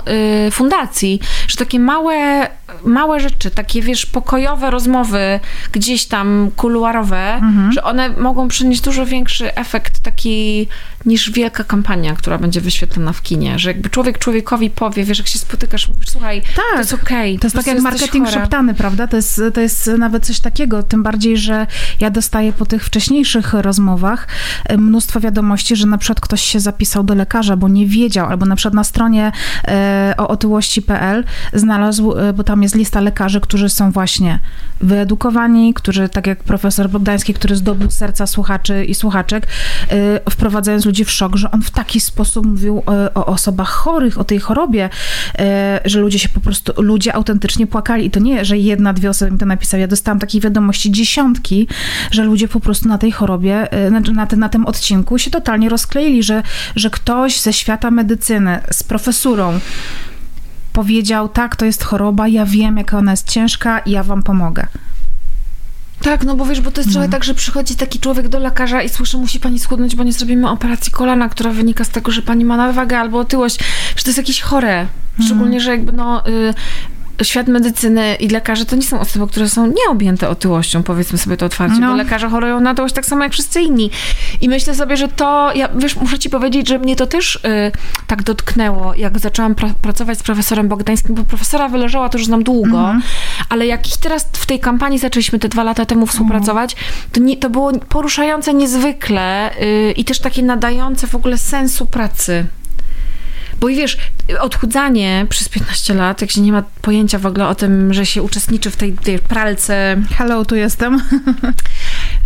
y, fundacji, że takie małe, małe rzeczy, takie wiesz, pokojowe rozmowy gdzieś tam kuluarowe, mhm. że one mogą przynieść dużo większy efekt taki niż wielka kampania, która będzie wyświetlona w kinie, że jakby człowiek człowiekowi powie, wiesz, jak się spotykasz, mówisz, słuchaj, tak, to jest okej. Okay, to jest tak jak marketing szeptany, prawda? To jest, to jest nawet coś takiego, tym bardziej, że ja dostaję po tych wcześniejszych rozmowach e, mnóstwo wiadomości, że na przykład ktoś się zapisał do lekarza, bo nie wiedział, albo na przykład na stronie e, o otyłości.pl znalazł, e, bo tam jest lista lekarzy, którzy są właśnie wyedukowani, którzy, tak jak profesor Bogdański, który zdobył serca słuchaczy i słuchaczek, wprowadzając ludzi w szok, że on w taki sposób mówił o osobach chorych, o tej chorobie, że ludzie się po prostu, ludzie autentycznie płakali. I to nie, że jedna, dwie osoby mi to napisały, ja dostałam takiej wiadomości dziesiątki, że ludzie po prostu na tej chorobie, na, na, na tym odcinku się totalnie rozkleili, że, że ktoś ze świata medycyny z profesurą powiedział, tak, to jest choroba, ja wiem, jaka ona jest ciężka i ja wam pomogę. Tak, no bo wiesz, bo to jest no. trochę tak, że przychodzi taki człowiek do lekarza i słyszy, musi pani schudnąć, bo nie zrobimy operacji kolana, która wynika z tego, że pani ma nadwagę albo otyłość, że to jest jakieś chore. Szczególnie, że jakby no, y, świat medycyny i lekarze to nie są osoby, które są nieobjęte otyłością, powiedzmy sobie to otwarcie, no. bo lekarze chorują na otyłość tak samo jak wszyscy inni. I myślę sobie, że to, ja wiesz, muszę ci powiedzieć, że mnie to też y, tak dotknęło, jak zaczęłam pra pracować z profesorem Bogdańskim, bo profesora wyleżała to już znam długo, mm -hmm. ale jak ich teraz w tej kampanii zaczęliśmy te dwa lata temu współpracować, to, nie, to było poruszające niezwykle y, i też takie nadające w ogóle sensu pracy. Bo i wiesz, odchudzanie przez 15 lat, jak się nie ma pojęcia w ogóle o tym, że się uczestniczy w tej, tej pralce. Hello, tu jestem. [LAUGHS]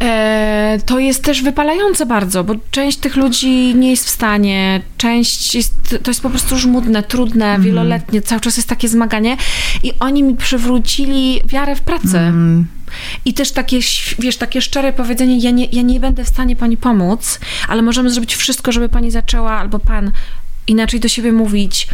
E, to jest też wypalające bardzo, bo część tych ludzi nie jest w stanie, część jest, to jest po prostu żmudne, trudne, mm. wieloletnie, cały czas jest takie zmaganie i oni mi przywrócili wiarę w pracę. Mm. I też takie, wiesz, takie szczere powiedzenie, ja nie, ja nie będę w stanie pani pomóc, ale możemy zrobić wszystko, żeby pani zaczęła, albo pan inaczej do siebie mówić,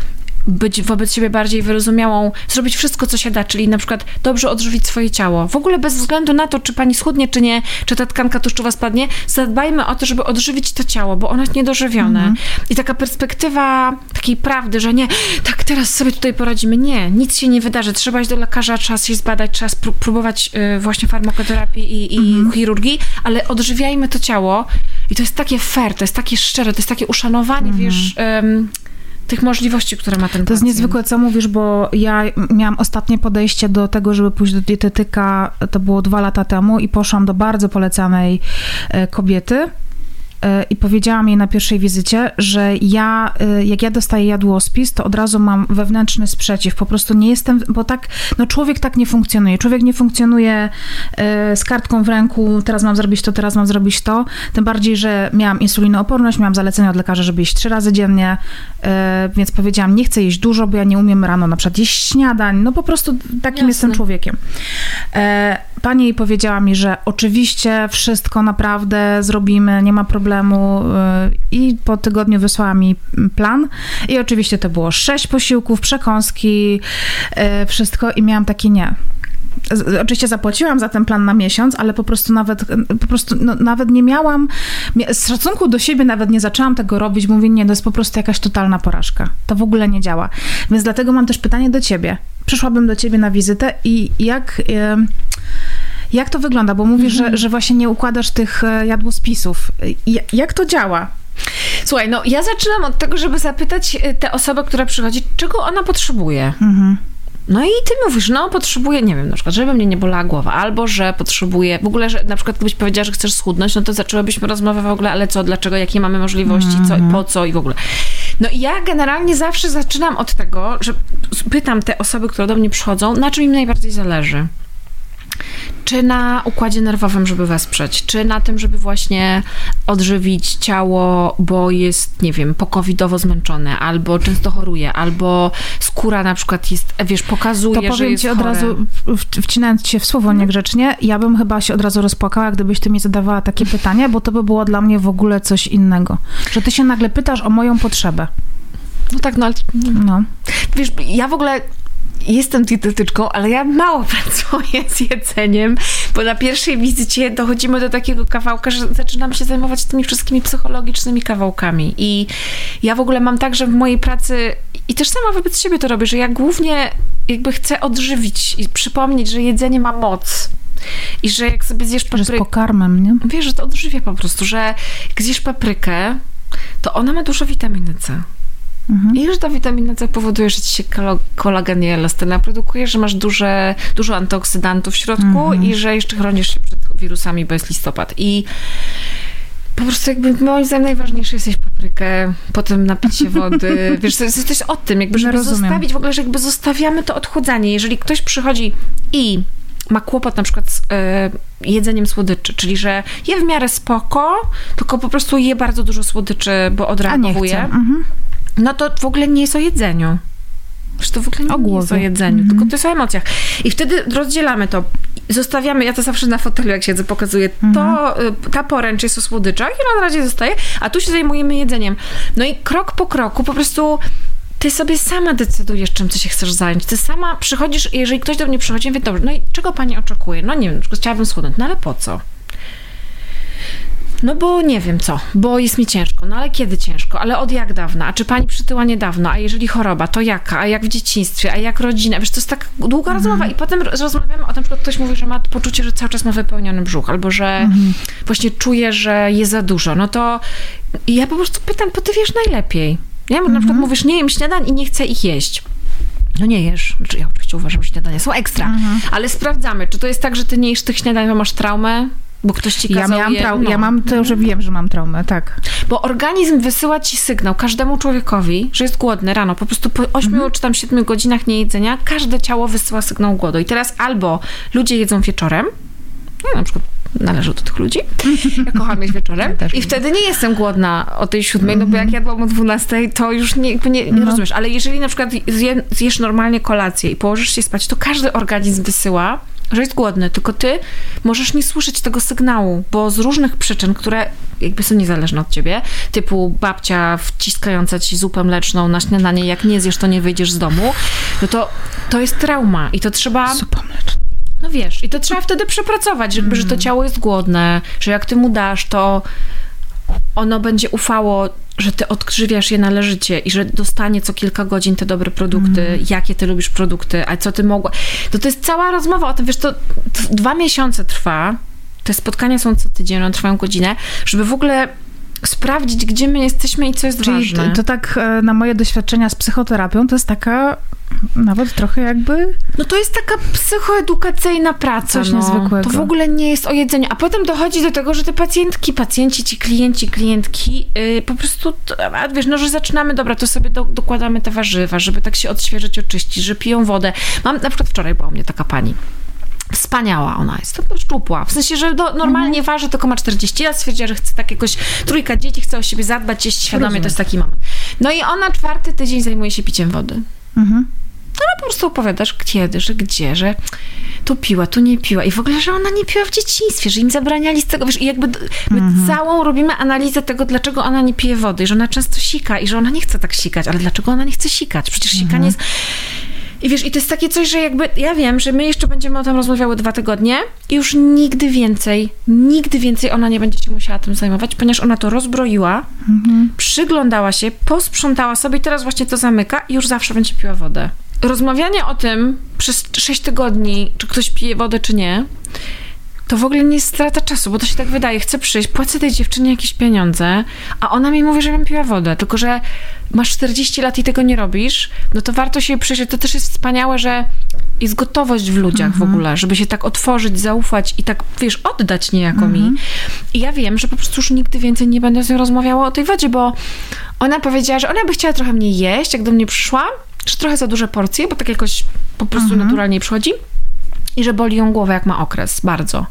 być wobec siebie bardziej wyrozumiałą, zrobić wszystko, co się da, czyli na przykład dobrze odżywić swoje ciało. W ogóle bez względu na to, czy pani schudnie, czy nie, czy ta tkanka tłuszczowa spadnie, zadbajmy o to, żeby odżywić to ciało, bo ono jest niedożywione. Mhm. I taka perspektywa takiej prawdy, że nie, tak teraz sobie tutaj poradzimy. Nie, nic się nie wydarzy. Trzeba iść do lekarza, trzeba się zbadać, trzeba próbować y, właśnie farmakoterapii i, i mhm. chirurgii, ale odżywiajmy to ciało. I to jest takie fair, to jest takie szczere, to jest takie uszanowanie, mhm. wiesz... Um, tych możliwości, które ma ten To jest niezwykłe, co mówisz, bo ja miałam ostatnie podejście do tego, żeby pójść do dietetyka, to było dwa lata temu i poszłam do bardzo polecanej e, kobiety i powiedziałam jej na pierwszej wizycie, że ja, e, jak ja dostaję jadłospis, to od razu mam wewnętrzny sprzeciw. Po prostu nie jestem, bo tak, no człowiek tak nie funkcjonuje. Człowiek nie funkcjonuje e, z kartką w ręku, teraz mam zrobić to, teraz mam zrobić to. Tym bardziej, że miałam insulinooporność, miałam zalecenie od lekarza, żeby jeść trzy razy dziennie, więc powiedziałam, nie chcę jeść dużo, bo ja nie umiem rano na przykład jeść śniadań. No po prostu takim Jasne. jestem człowiekiem. Pani jej powiedziała mi, że oczywiście wszystko naprawdę zrobimy, nie ma problemu. Y, I po tygodniu wysłała mi plan. I oczywiście to było sześć posiłków, przekąski, y, wszystko. I miałam takie nie. Oczywiście zapłaciłam za ten plan na miesiąc, ale po prostu nawet, po prostu no, nawet nie miałam, z szacunku do siebie nawet nie zaczęłam tego robić, mówię, nie, to jest po prostu jakaś totalna porażka. To w ogóle nie działa. Więc dlatego mam też pytanie do ciebie. Przyszłabym do ciebie na wizytę i jak... Yy, jak to wygląda? Bo mówisz, mhm. że, że właśnie nie układasz tych e, jadłospisów. Jak to działa? Słuchaj, no ja zaczynam od tego, żeby zapytać e, tę osobę, która przychodzi, czego ona potrzebuje. Mhm. No i ty mówisz, no potrzebuję, nie wiem, na przykład, żeby mnie nie bolała głowa, albo że potrzebuję, w ogóle, że na przykład gdybyś powiedziała, że chcesz schudnąć, no to zaczęłabyśmy rozmowę w ogóle, ale co, dlaczego, jakie mamy możliwości, co, -hmm. po co i w ogóle. No i ja generalnie zawsze zaczynam od tego, że pytam te osoby, które do mnie przychodzą, na czym im najbardziej zależy czy na układzie nerwowym, żeby wesprzeć, czy na tym, żeby właśnie odżywić ciało, bo jest, nie wiem, pokowidowo zmęczone, albo często choruje, albo skóra na przykład jest, wiesz, pokazuje, to powiem jest ci od chore. razu, wcinając się w słowo mhm. niegrzecznie, ja bym chyba się od razu rozpłakała, gdybyś ty mi zadawała takie [LAUGHS] pytanie, bo to by było dla mnie w ogóle coś innego. Że ty się nagle pytasz o moją potrzebę. No tak, no ale... No. Wiesz, ja w ogóle jestem dietetyczką, ale ja mało [LAUGHS] pracuję z jedzeniem, bo na pierwszej wizycie dochodzimy do takiego kawałka, że zaczynam się zajmować tymi wszystkimi psychologicznymi kawałkami. I ja w ogóle mam tak, że w mojej pracy, i też sama wobec siebie to robię, że ja głównie jakby chcę odżywić i przypomnieć, że jedzenie ma moc. I że jak sobie zjesz paprykę... Że z pokarmem, nie? Wiesz, że to odżywia po prostu, że jak zjesz paprykę, to ona ma dużo witaminy C. Mhm. I już ta witamina C powoduje, że ci się kolagen i elastyna produkuje, że masz duże, dużo antyoksydantów w środku mhm. i że jeszcze chronisz się przed wirusami, bo jest listopad. I po prostu jakby moim zdaniem najważniejsze jest jeść paprykę, potem napić się wody. [LAUGHS] Wiesz, to jest coś o tym, jakby żeby zostawić w ogóle, że jakby zostawiamy to odchudzanie. Jeżeli ktoś przychodzi i ma kłopot na przykład z y, jedzeniem słodyczy, czyli że je w miarę spoko, tylko po prostu je bardzo dużo słodyczy, bo odreagowuje. Mhm no to w ogóle nie jest o jedzeniu. Że to w ogóle nie, nie jest o jedzeniu, mm -hmm. tylko to jest o emocjach. I wtedy rozdzielamy to. Zostawiamy, ja to zawsze na fotelu, jak siedzę, pokazuję, mm -hmm. to, y, ta poręcz jest o słodyczach i ona na razie zostaje, a tu się zajmujemy jedzeniem. No i krok po kroku po prostu ty sobie sama decydujesz, czym ty się chcesz zająć. Ty sama przychodzisz, jeżeli ktoś do mnie przychodzi, mówię, dobrze, no i czego pani oczekuje? No nie wiem, chciałabym schudnąć, no ale po co? No bo nie wiem co, bo jest mi ciężko. No ale kiedy ciężko? Ale od jak dawna? A czy pani przytyła niedawno? A jeżeli choroba, to jaka? A jak w dzieciństwie? A jak rodzina? Wiesz, to jest tak długa mhm. rozmowa i potem rozmawiamy o tym, że ktoś mówi, że ma poczucie, że cały czas ma wypełniony brzuch, albo że mhm. właśnie czuje, że jest za dużo. No to ja po prostu pytam, bo ty wiesz najlepiej. Nie? Mhm. Na przykład mówisz, nie jem śniadań i nie chcę ich jeść. No nie jesz. Znaczy, ja oczywiście uważam, że śniadania są ekstra, mhm. ale sprawdzamy, czy to jest tak, że ty nie jesz tych śniadań, bo masz traumę, bo ktoś ci kazał ja, miałam je, trau- no. ja mam to, że wiem, że mam traumę, tak. Bo organizm wysyła ci sygnał każdemu człowiekowi, że jest głodny rano. Po prostu po 8 mhm. czy tam 7 godzinach niejedzenia każde ciało wysyła sygnał głodu. I teraz albo ludzie jedzą wieczorem, no, na przykład należę do tych ludzi. [LAUGHS] Ja kocham jeść wieczorem. Ja I wtedy nie jestem głodna o tej siódmej, no bo jak jadłam o dwunastej, to już nie, nie, nie no. rozumiesz. Ale jeżeli na przykład zje, zjesz normalnie kolację i położysz się spać, to każdy organizm wysyła że jest głodny, tylko ty możesz nie słyszeć tego sygnału, bo z różnych przyczyn, które jakby są niezależne od ciebie, typu babcia wciskająca ci zupę mleczną na śniadanie, jak nie zjesz, to nie wyjdziesz z domu, no to to jest trauma i to trzeba... Zupa mleczna. No wiesz, i to trzeba wtedy przepracować, żeby, mm. że to mm. ciało jest głodne, że jak ty mu dasz, to ono będzie ufało, że ty odkrzywiasz je należycie i że dostanie co kilka godzin te dobre produkty, mm. jakie ty lubisz produkty, a co ty mogła. To to jest cała rozmowa o tym, wiesz, to, to dwa miesiące trwa, te spotkania są co tydzień, one trwają godzinę, żeby w ogóle sprawdzić, gdzie my jesteśmy i co jest Czyli ważne. To, to tak e, na moje doświadczenia z psychoterapią, to jest taka nawet trochę jakby... No to jest taka psychoedukacyjna praca. Coś no. niezwykłego. To w ogóle nie jest o jedzeniu. A potem dochodzi do tego, że te pacjentki, pacjenci, ci klienci, klientki yy, po prostu, a wiesz, no, że zaczynamy, dobra, to sobie do, dokładamy te warzywa, żeby tak się odświeżyć, oczyścić, że piją wodę. Mam, na przykład wczoraj była u mnie taka pani, Wspaniała ona jest, to szczupła. W sensie, że do, normalnie waży, tylko ma 40 lat, stwierdziła, że chce tak jakoś, trójka dzieci, chce o siebie zadbać, jeść świadomie, Rozumiem. to jest taki moment. No i ona czwarty tydzień zajmuje się piciem wody. Mhm. No po prostu opowiadasz kiedy, że gdzie, że tu piła, tu nie piła i w ogóle, że ona nie piła w dzieciństwie, że im zabraniali z tego, wiesz, i jakby my całą robimy analizę tego, dlaczego ona nie pije wody i że ona często sika i że ona nie chce tak sikać, ale dlaczego ona nie chce sikać? Przecież sikanie jest... I wiesz, i to jest takie coś, że jakby, ja wiem, że my jeszcze będziemy o tym rozmawiały dwa tygodnie i już nigdy więcej, nigdy więcej ona nie będzie się musiała tym zajmować, ponieważ ona to rozbroiła, przyglądała się, posprzątała sobie i teraz właśnie to zamyka i już zawsze będzie piła wodę. Rozmawianie o tym przez 6 tygodni, czy ktoś pije wodę, czy nie, to w ogóle nie jest strata czasu, bo to się tak wydaje. Chcę przyjść, płacę tej dziewczynie jakieś pieniądze, a ona mi mówi, żebym piła wodę. Tylko, że masz 40 lat i tego nie robisz, no to warto się przyjrzeć. To też jest wspaniałe, że jest gotowość w ludziach w ogóle, żeby się tak otworzyć, zaufać i tak, wiesz, oddać niejako mi. I ja wiem, że po prostu już nigdy więcej nie będę z nią rozmawiała o tej wodzie, bo ona powiedziała, że ona by chciała trochę mniej jeść, jak do mnie przyszła, że trochę za duże porcje, bo tak jakoś po prostu naturalnie przychodzi i że boli ją głowa, jak ma okres, bardzo.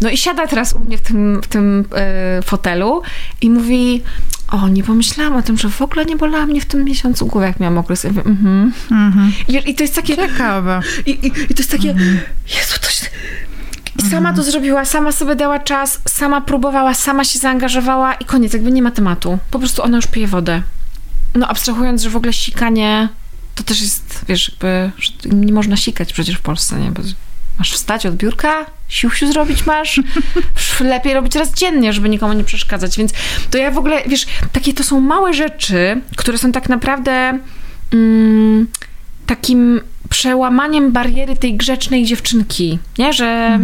No i siada teraz u mnie w tym, w tym e, fotelu i mówi, o, nie pomyślałam o tym, że w ogóle nie bolała mnie w tym miesiącu głowa, jak miałam okres. Mówię, mhm. I, wiesz, I to jest takie... Ciekawe. I, i, I to jest takie, Jezu, to się... I sama to zrobiła, sama sobie dała czas, sama próbowała, sama się zaangażowała i koniec, jakby nie ma tematu. Po prostu ona już pije wodę. No abstrahując, że w ogóle sikanie to też jest, wiesz, jakby, nie można sikać przecież w Polsce, nie? Bo masz wstać od biurka, siusiu zrobić masz, [LAUGHS] lepiej robić raz dziennie, żeby nikomu nie przeszkadzać, więc to ja w ogóle, wiesz, takie to są małe rzeczy, które są tak naprawdę mm, takim przełamaniem bariery tej grzecznej dziewczynki, nie? Że,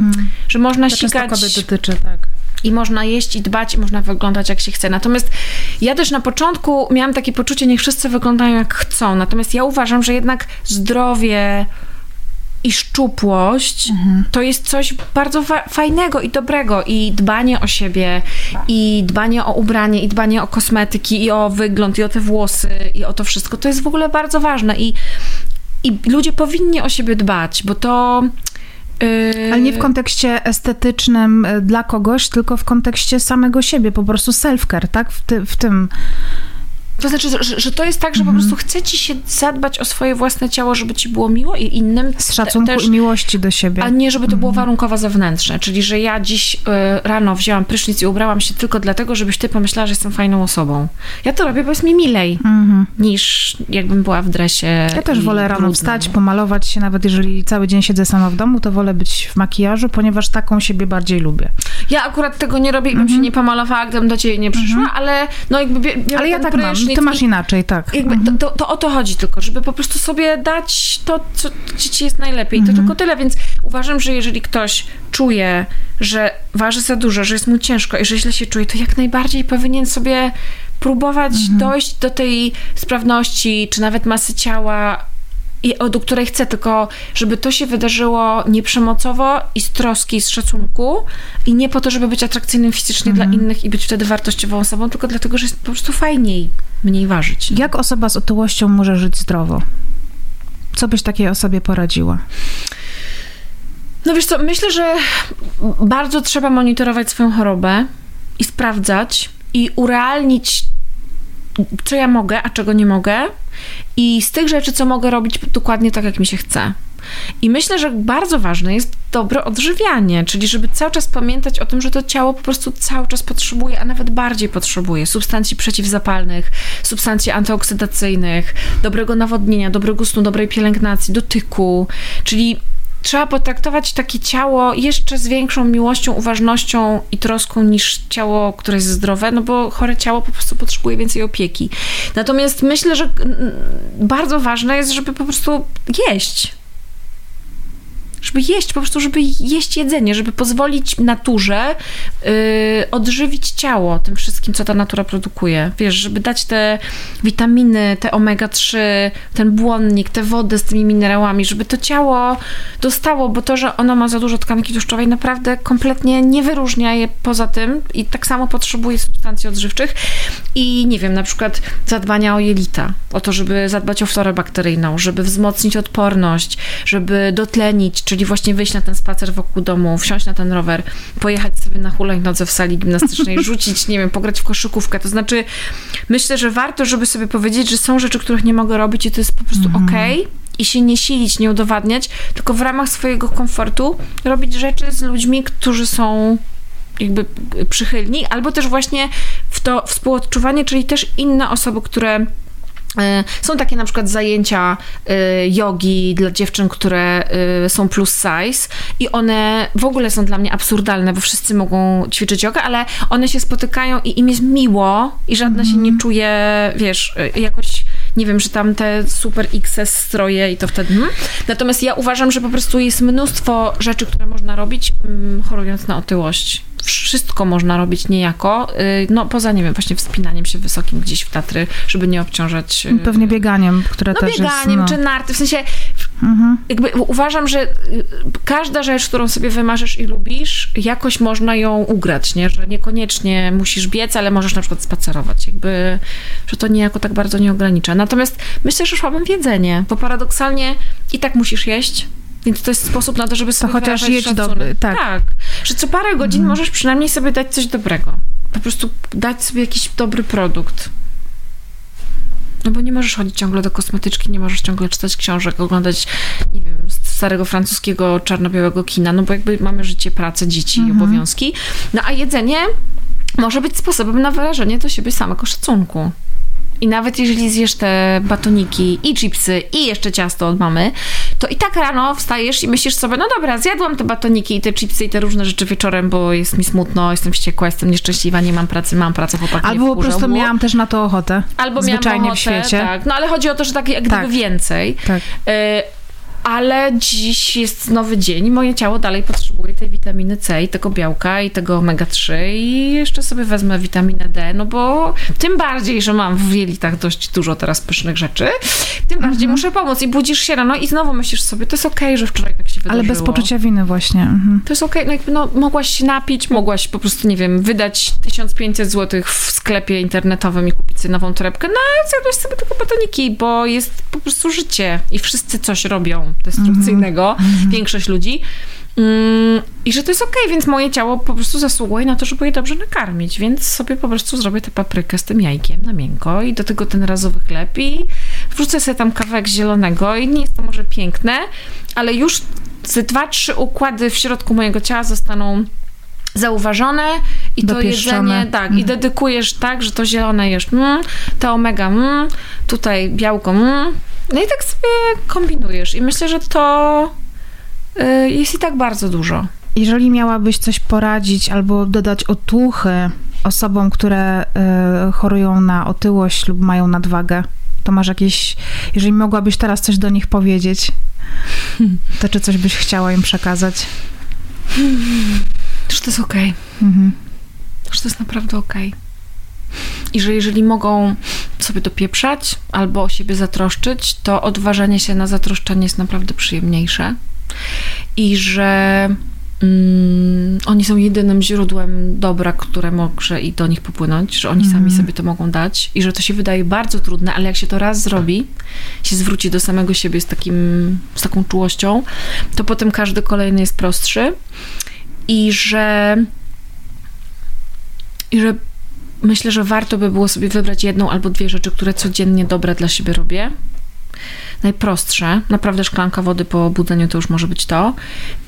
że można To sikać kobiet dotyczy, tak. I można jeść i dbać i można wyglądać jak się chce. Natomiast ja też na początku miałam takie poczucie, niech wszyscy wyglądają jak chcą. Natomiast ja uważam, że jednak zdrowie i szczupłość to jest coś bardzo fa- fajnego i dobrego i dbanie o siebie i dbanie o ubranie i dbanie o kosmetyki i o wygląd i o te włosy i o to wszystko to jest w ogóle bardzo ważne i, i ludzie powinni o siebie dbać, bo to Ale nie w kontekście estetycznym y, dla kogoś, tylko w kontekście samego siebie, po prostu self-care, tak? W, ty, w tym. To znaczy, że, że to jest tak, że Mhm. po prostu chce ci się zadbać o swoje własne ciało, żeby ci było miło i innym Z szacunku te- też, i miłości do siebie. a nie żeby to Mhm. było warunkowo zewnętrzne. Czyli, że ja dziś y, rano wzięłam prysznic i ubrałam się tylko dlatego, żebyś ty pomyślała, że jestem fajną osobą. Ja to robię, bo jest mi milej, Mhm. niż jakbym była w dresie Ja też wolę rano wstać, pomalować się, nawet jeżeli cały dzień siedzę sama w domu, to wolę być w makijażu, ponieważ taką siebie bardziej lubię. Ja akurat tego nie robię i bym się nie pomalowała, gdybym do ciebie nie przyszła, ale no jakby Mhm. Ale ja tak mam, ty masz inaczej, tak. Jakby to, to, to o to chodzi tylko, żeby po prostu sobie dać to, co ci ci jest najlepiej. To tylko tyle, więc uważam, że jeżeli ktoś czuje, że waży za dużo, że jest mu ciężko i że źle się czuje, to jak najbardziej powinien sobie próbować dojść do tej sprawności, czy nawet masy ciała, i, do której chce, tylko żeby to się wydarzyło nieprzemocowo i z troski, i z szacunku i nie po to, żeby być atrakcyjnym fizycznie dla innych i być wtedy wartościową osobą, tylko dlatego, że jest po prostu fajniej mniej ważyć. Jak osoba z otyłością może żyć zdrowo? Co byś takiej osobie poradziła? No wiesz co, myślę, że bardzo trzeba monitorować swoją chorobę i sprawdzać i urealnić, co ja mogę, a czego nie mogę i z tych rzeczy, co mogę robić dokładnie tak, jak mi się chce. I myślę, że bardzo ważne jest dobre odżywianie, czyli żeby cały czas pamiętać o tym, że to ciało po prostu cały czas potrzebuje, a nawet bardziej potrzebuje substancji przeciwzapalnych, substancji antyoksydacyjnych, dobrego nawodnienia, dobrego snu, dobrej pielęgnacji, dotyku, czyli trzeba potraktować takie ciało jeszcze z większą miłością, uważnością i troską niż ciało, które jest zdrowe, no bo chore ciało po prostu potrzebuje więcej opieki. Natomiast myślę, że bardzo ważne jest, żeby po prostu jeść. Żeby jeść, po prostu, żeby jeść jedzenie, żeby pozwolić naturze yy, odżywić ciało tym wszystkim, co ta natura produkuje. Wiesz, żeby dać te witaminy, te omega-3, ten błonnik, tę wodę z tymi minerałami, żeby to ciało dostało, bo to, że ono ma za dużo tkanki tłuszczowej, naprawdę kompletnie nie wyróżnia je poza tym i tak samo potrzebuje substancji odżywczych i nie wiem, na przykład zadbania o jelita, o to, żeby zadbać o florę bakteryjną, żeby wzmocnić odporność, żeby dotlenić, czyli właśnie wyjść na ten spacer wokół domu, wsiąść na ten rower, pojechać sobie na hulajnodze w sali gimnastycznej, [LAUGHS] rzucić, nie wiem, pograć w koszykówkę. To znaczy, myślę, że warto, żeby sobie powiedzieć, że są rzeczy, których nie mogę robić i to jest po prostu mhm. okej. Okay i się nie silić, nie udowadniać, tylko w ramach swojego komfortu robić rzeczy z ludźmi, którzy są jakby przychylni, albo też właśnie w to współodczuwanie, czyli też inne osoby, które są takie na przykład zajęcia e, jogi dla dziewczyn, które e, są plus size i one w ogóle są dla mnie absurdalne, bo wszyscy mogą ćwiczyć jogę, ale one się spotykają i im jest miło i żadna mm. się nie mhm. czuje, wiesz, jakoś nie wiem, że tam te super XS stroje i to wtedy. Hmm. Natomiast ja uważam, że po prostu jest mnóstwo rzeczy, które można robić, mm, chorując na otyłość wszystko można robić niejako, y, no poza, nie wiem, właśnie wspinaniem się wysokim gdzieś w Tatry, żeby nie obciążać... Y, Pewnie bieganiem, które no, też bieganiem, jest... No. czy narty, w sensie mhm. jakby uważam, że y, każda rzecz, którą sobie wymarzysz i lubisz, jakoś można ją ugrać, nie? Że niekoniecznie musisz biec, ale możesz na przykład spacerować, jakby, że to niejako tak bardzo nie ogranicza. Natomiast myślę, że szłabym w jedzenie, bo paradoksalnie i tak musisz jeść, więc to jest sposób na to, żeby sobie to chociaż jedź dobry, tak. tak. Że co parę godzin mhm. możesz przynajmniej sobie dać coś dobrego. Po prostu dać sobie jakiś dobry produkt. No bo nie możesz chodzić ciągle do kosmetyczki, nie możesz ciągle czytać książek, oglądać, nie wiem, starego francuskiego czarno-białego kina, no bo jakby mamy życie, pracę, dzieci mhm. i obowiązki. No a jedzenie może być sposobem na wyrażenie do siebie samego szacunku. I nawet jeżeli zjesz te batoniki i chipsy i jeszcze ciasto od mamy, to i tak rano wstajesz i myślisz sobie, no dobra, zjadłam te batoniki i te chipsy i te różne rzeczy wieczorem, bo jest mi smutno, jestem wściekła, jestem nieszczęśliwa, nie mam pracy, mam pracę, chłopak Albo po prostu miałam też na to ochotę. Albo miałam ochotę, w świecie. Tak. No ale chodzi o to, że tak jak gdyby tak. więcej. Tak. Y ale dziś jest nowy dzień moje ciało dalej potrzebuje tej witaminy C i tego białka i tego omega-3 i jeszcze sobie wezmę witaminę D, no bo tym bardziej, że mam w jelitach dość dużo teraz pysznych rzeczy, tym mhm. bardziej muszę pomóc i budzisz się rano i znowu myślisz sobie, to jest okej, okay, że wczoraj tak się wydarzyło. Ale bez poczucia winy właśnie. Mhm. To jest okej, okay. no no, mogłaś się napić, mogłaś po prostu, nie wiem, wydać 1500 zł w sklepie internetowym i kupić sobie nową torebkę, no zjadłeś sobie tylko batoniki, bo jest po prostu życie i wszyscy coś robią destrukcyjnego, mm-hmm. większość ludzi. Mm, I że to jest okej, okay, więc moje ciało po prostu zasługuje na to, żeby je dobrze nakarmić, więc sobie po prostu zrobię tę paprykę z tym jajkiem na miękko i do tego ten razowy chleb i wrzucę sobie tam kawałek zielonego i nie jest to może piękne, ale już ze dwa, trzy układy w środku mojego ciała zostaną zauważone i to jedzenie, tak, mm. i mhm. dedykujesz tak, że to zielone jesz, mm, to omega, mm, tutaj białko, mm, no i tak sobie kombinujesz. I myślę, że to y, jest i tak bardzo dużo. Jeżeli miałabyś coś poradzić albo dodać otuchy osobom, które y, chorują na otyłość lub mają nadwagę, to masz jakieś. Jeżeli mogłabyś teraz coś do nich powiedzieć, to czy coś byś chciała im przekazać? Że to jest okej. Okay. Mhm. Że to jest naprawdę okej. Okay. I że jeżeli mogą sobie dopieprzać albo o siebie zatroszczyć, to odważanie się na zatroszczenie jest naprawdę przyjemniejsze. I że mm, oni są jedynym źródłem dobra, które może i do nich popłynąć, że oni mm. sami sobie to mogą dać i że to się wydaje bardzo trudne, ale jak się to raz zrobi, się zwróci do samego siebie z, takim, z taką czułością, to potem każdy kolejny jest prostszy i że i że myślę, że warto by było sobie wybrać jedną albo dwie rzeczy, które codziennie dobre dla siebie robię. Najprostsze, naprawdę szklanka wody po obudzeniu to już może być to.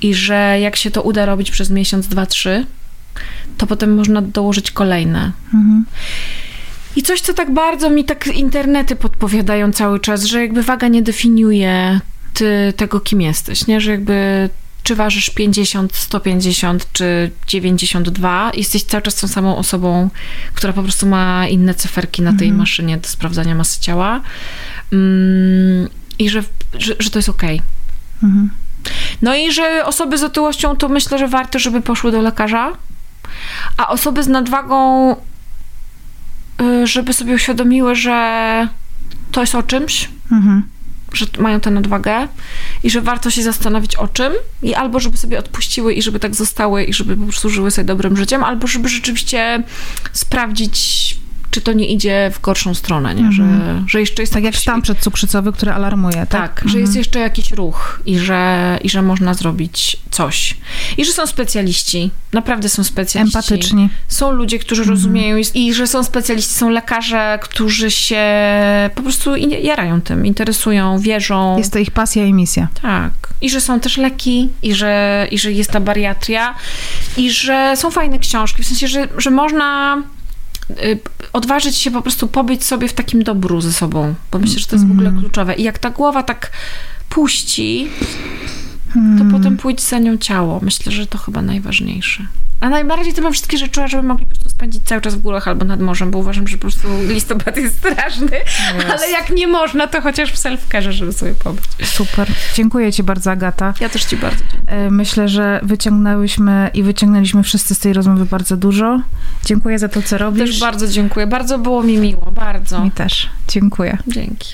I że jak się to uda robić przez miesiąc, dwa, trzy, to potem można dołożyć kolejne. Mhm. I coś, co tak bardzo mi tak internety podpowiadają cały czas, że jakby waga nie definiuje ty tego, kim jesteś, nie? Że jakby czy ważysz 50, 150 czy 92, jesteś cały czas tą samą osobą, która po prostu ma inne cyferki na tej mhm. maszynie do sprawdzania masy ciała mm, i że, że, że, to jest okej. Okay. Mhm. No i że osoby z otyłością to myślę, że warto, żeby poszły do lekarza, a osoby z nadwagą, y, żeby sobie uświadomiły, że to jest o czymś, Mhm. Że mają tę nadwagę i że warto się zastanowić o czym i albo żeby sobie odpuściły i żeby tak zostały i żeby po prostu żyły sobie dobrym życiem, albo żeby rzeczywiście sprawdzić, czy to nie idzie w gorszą stronę, nie? Że, że jeszcze jest Tak jak jakiś- stan przedcukrzycowy, który alarmuje, tak? tak, że Mhm. jest jeszcze jakiś ruch i że, i że można zrobić coś. I że są specjaliści, naprawdę są specjaliści. Empatyczni. Są ludzie, którzy rozumieją i, że są specjaliści, są lekarze, którzy się po prostu jarają tym, interesują, wierzą. Jest to ich pasja i misja. Tak. I że są też leki, i że, i że jest ta bariatria, i że są fajne książki, w sensie, że, że można odważyć się po prostu pobyć sobie w takim dobru ze sobą, bo myślę, że to jest w ogóle kluczowe. I jak ta głowa tak puści, to potem pójdzie za nią ciało. Myślę, że to chyba najważniejsze. A najbardziej to bym wszystkie rzeczy czuła, żeby mogli po prostu spędzić cały czas w górach albo nad morzem, bo uważam, że po prostu listopad jest straszny, ale jak nie można, to chociaż w self-care, żeby sobie pobyć. Super. Dziękuję Ci bardzo, Agata. Ja też ci bardzo dziękuję. E, Myślę, że wyciągnęłyśmy i wyciągnęliśmy wszyscy z tej rozmowy bardzo dużo. Dziękuję za to, co robisz. Też bardzo dziękuję. Bardzo było mi miło. Bardzo. Mi też. Dziękuję. Dzięki.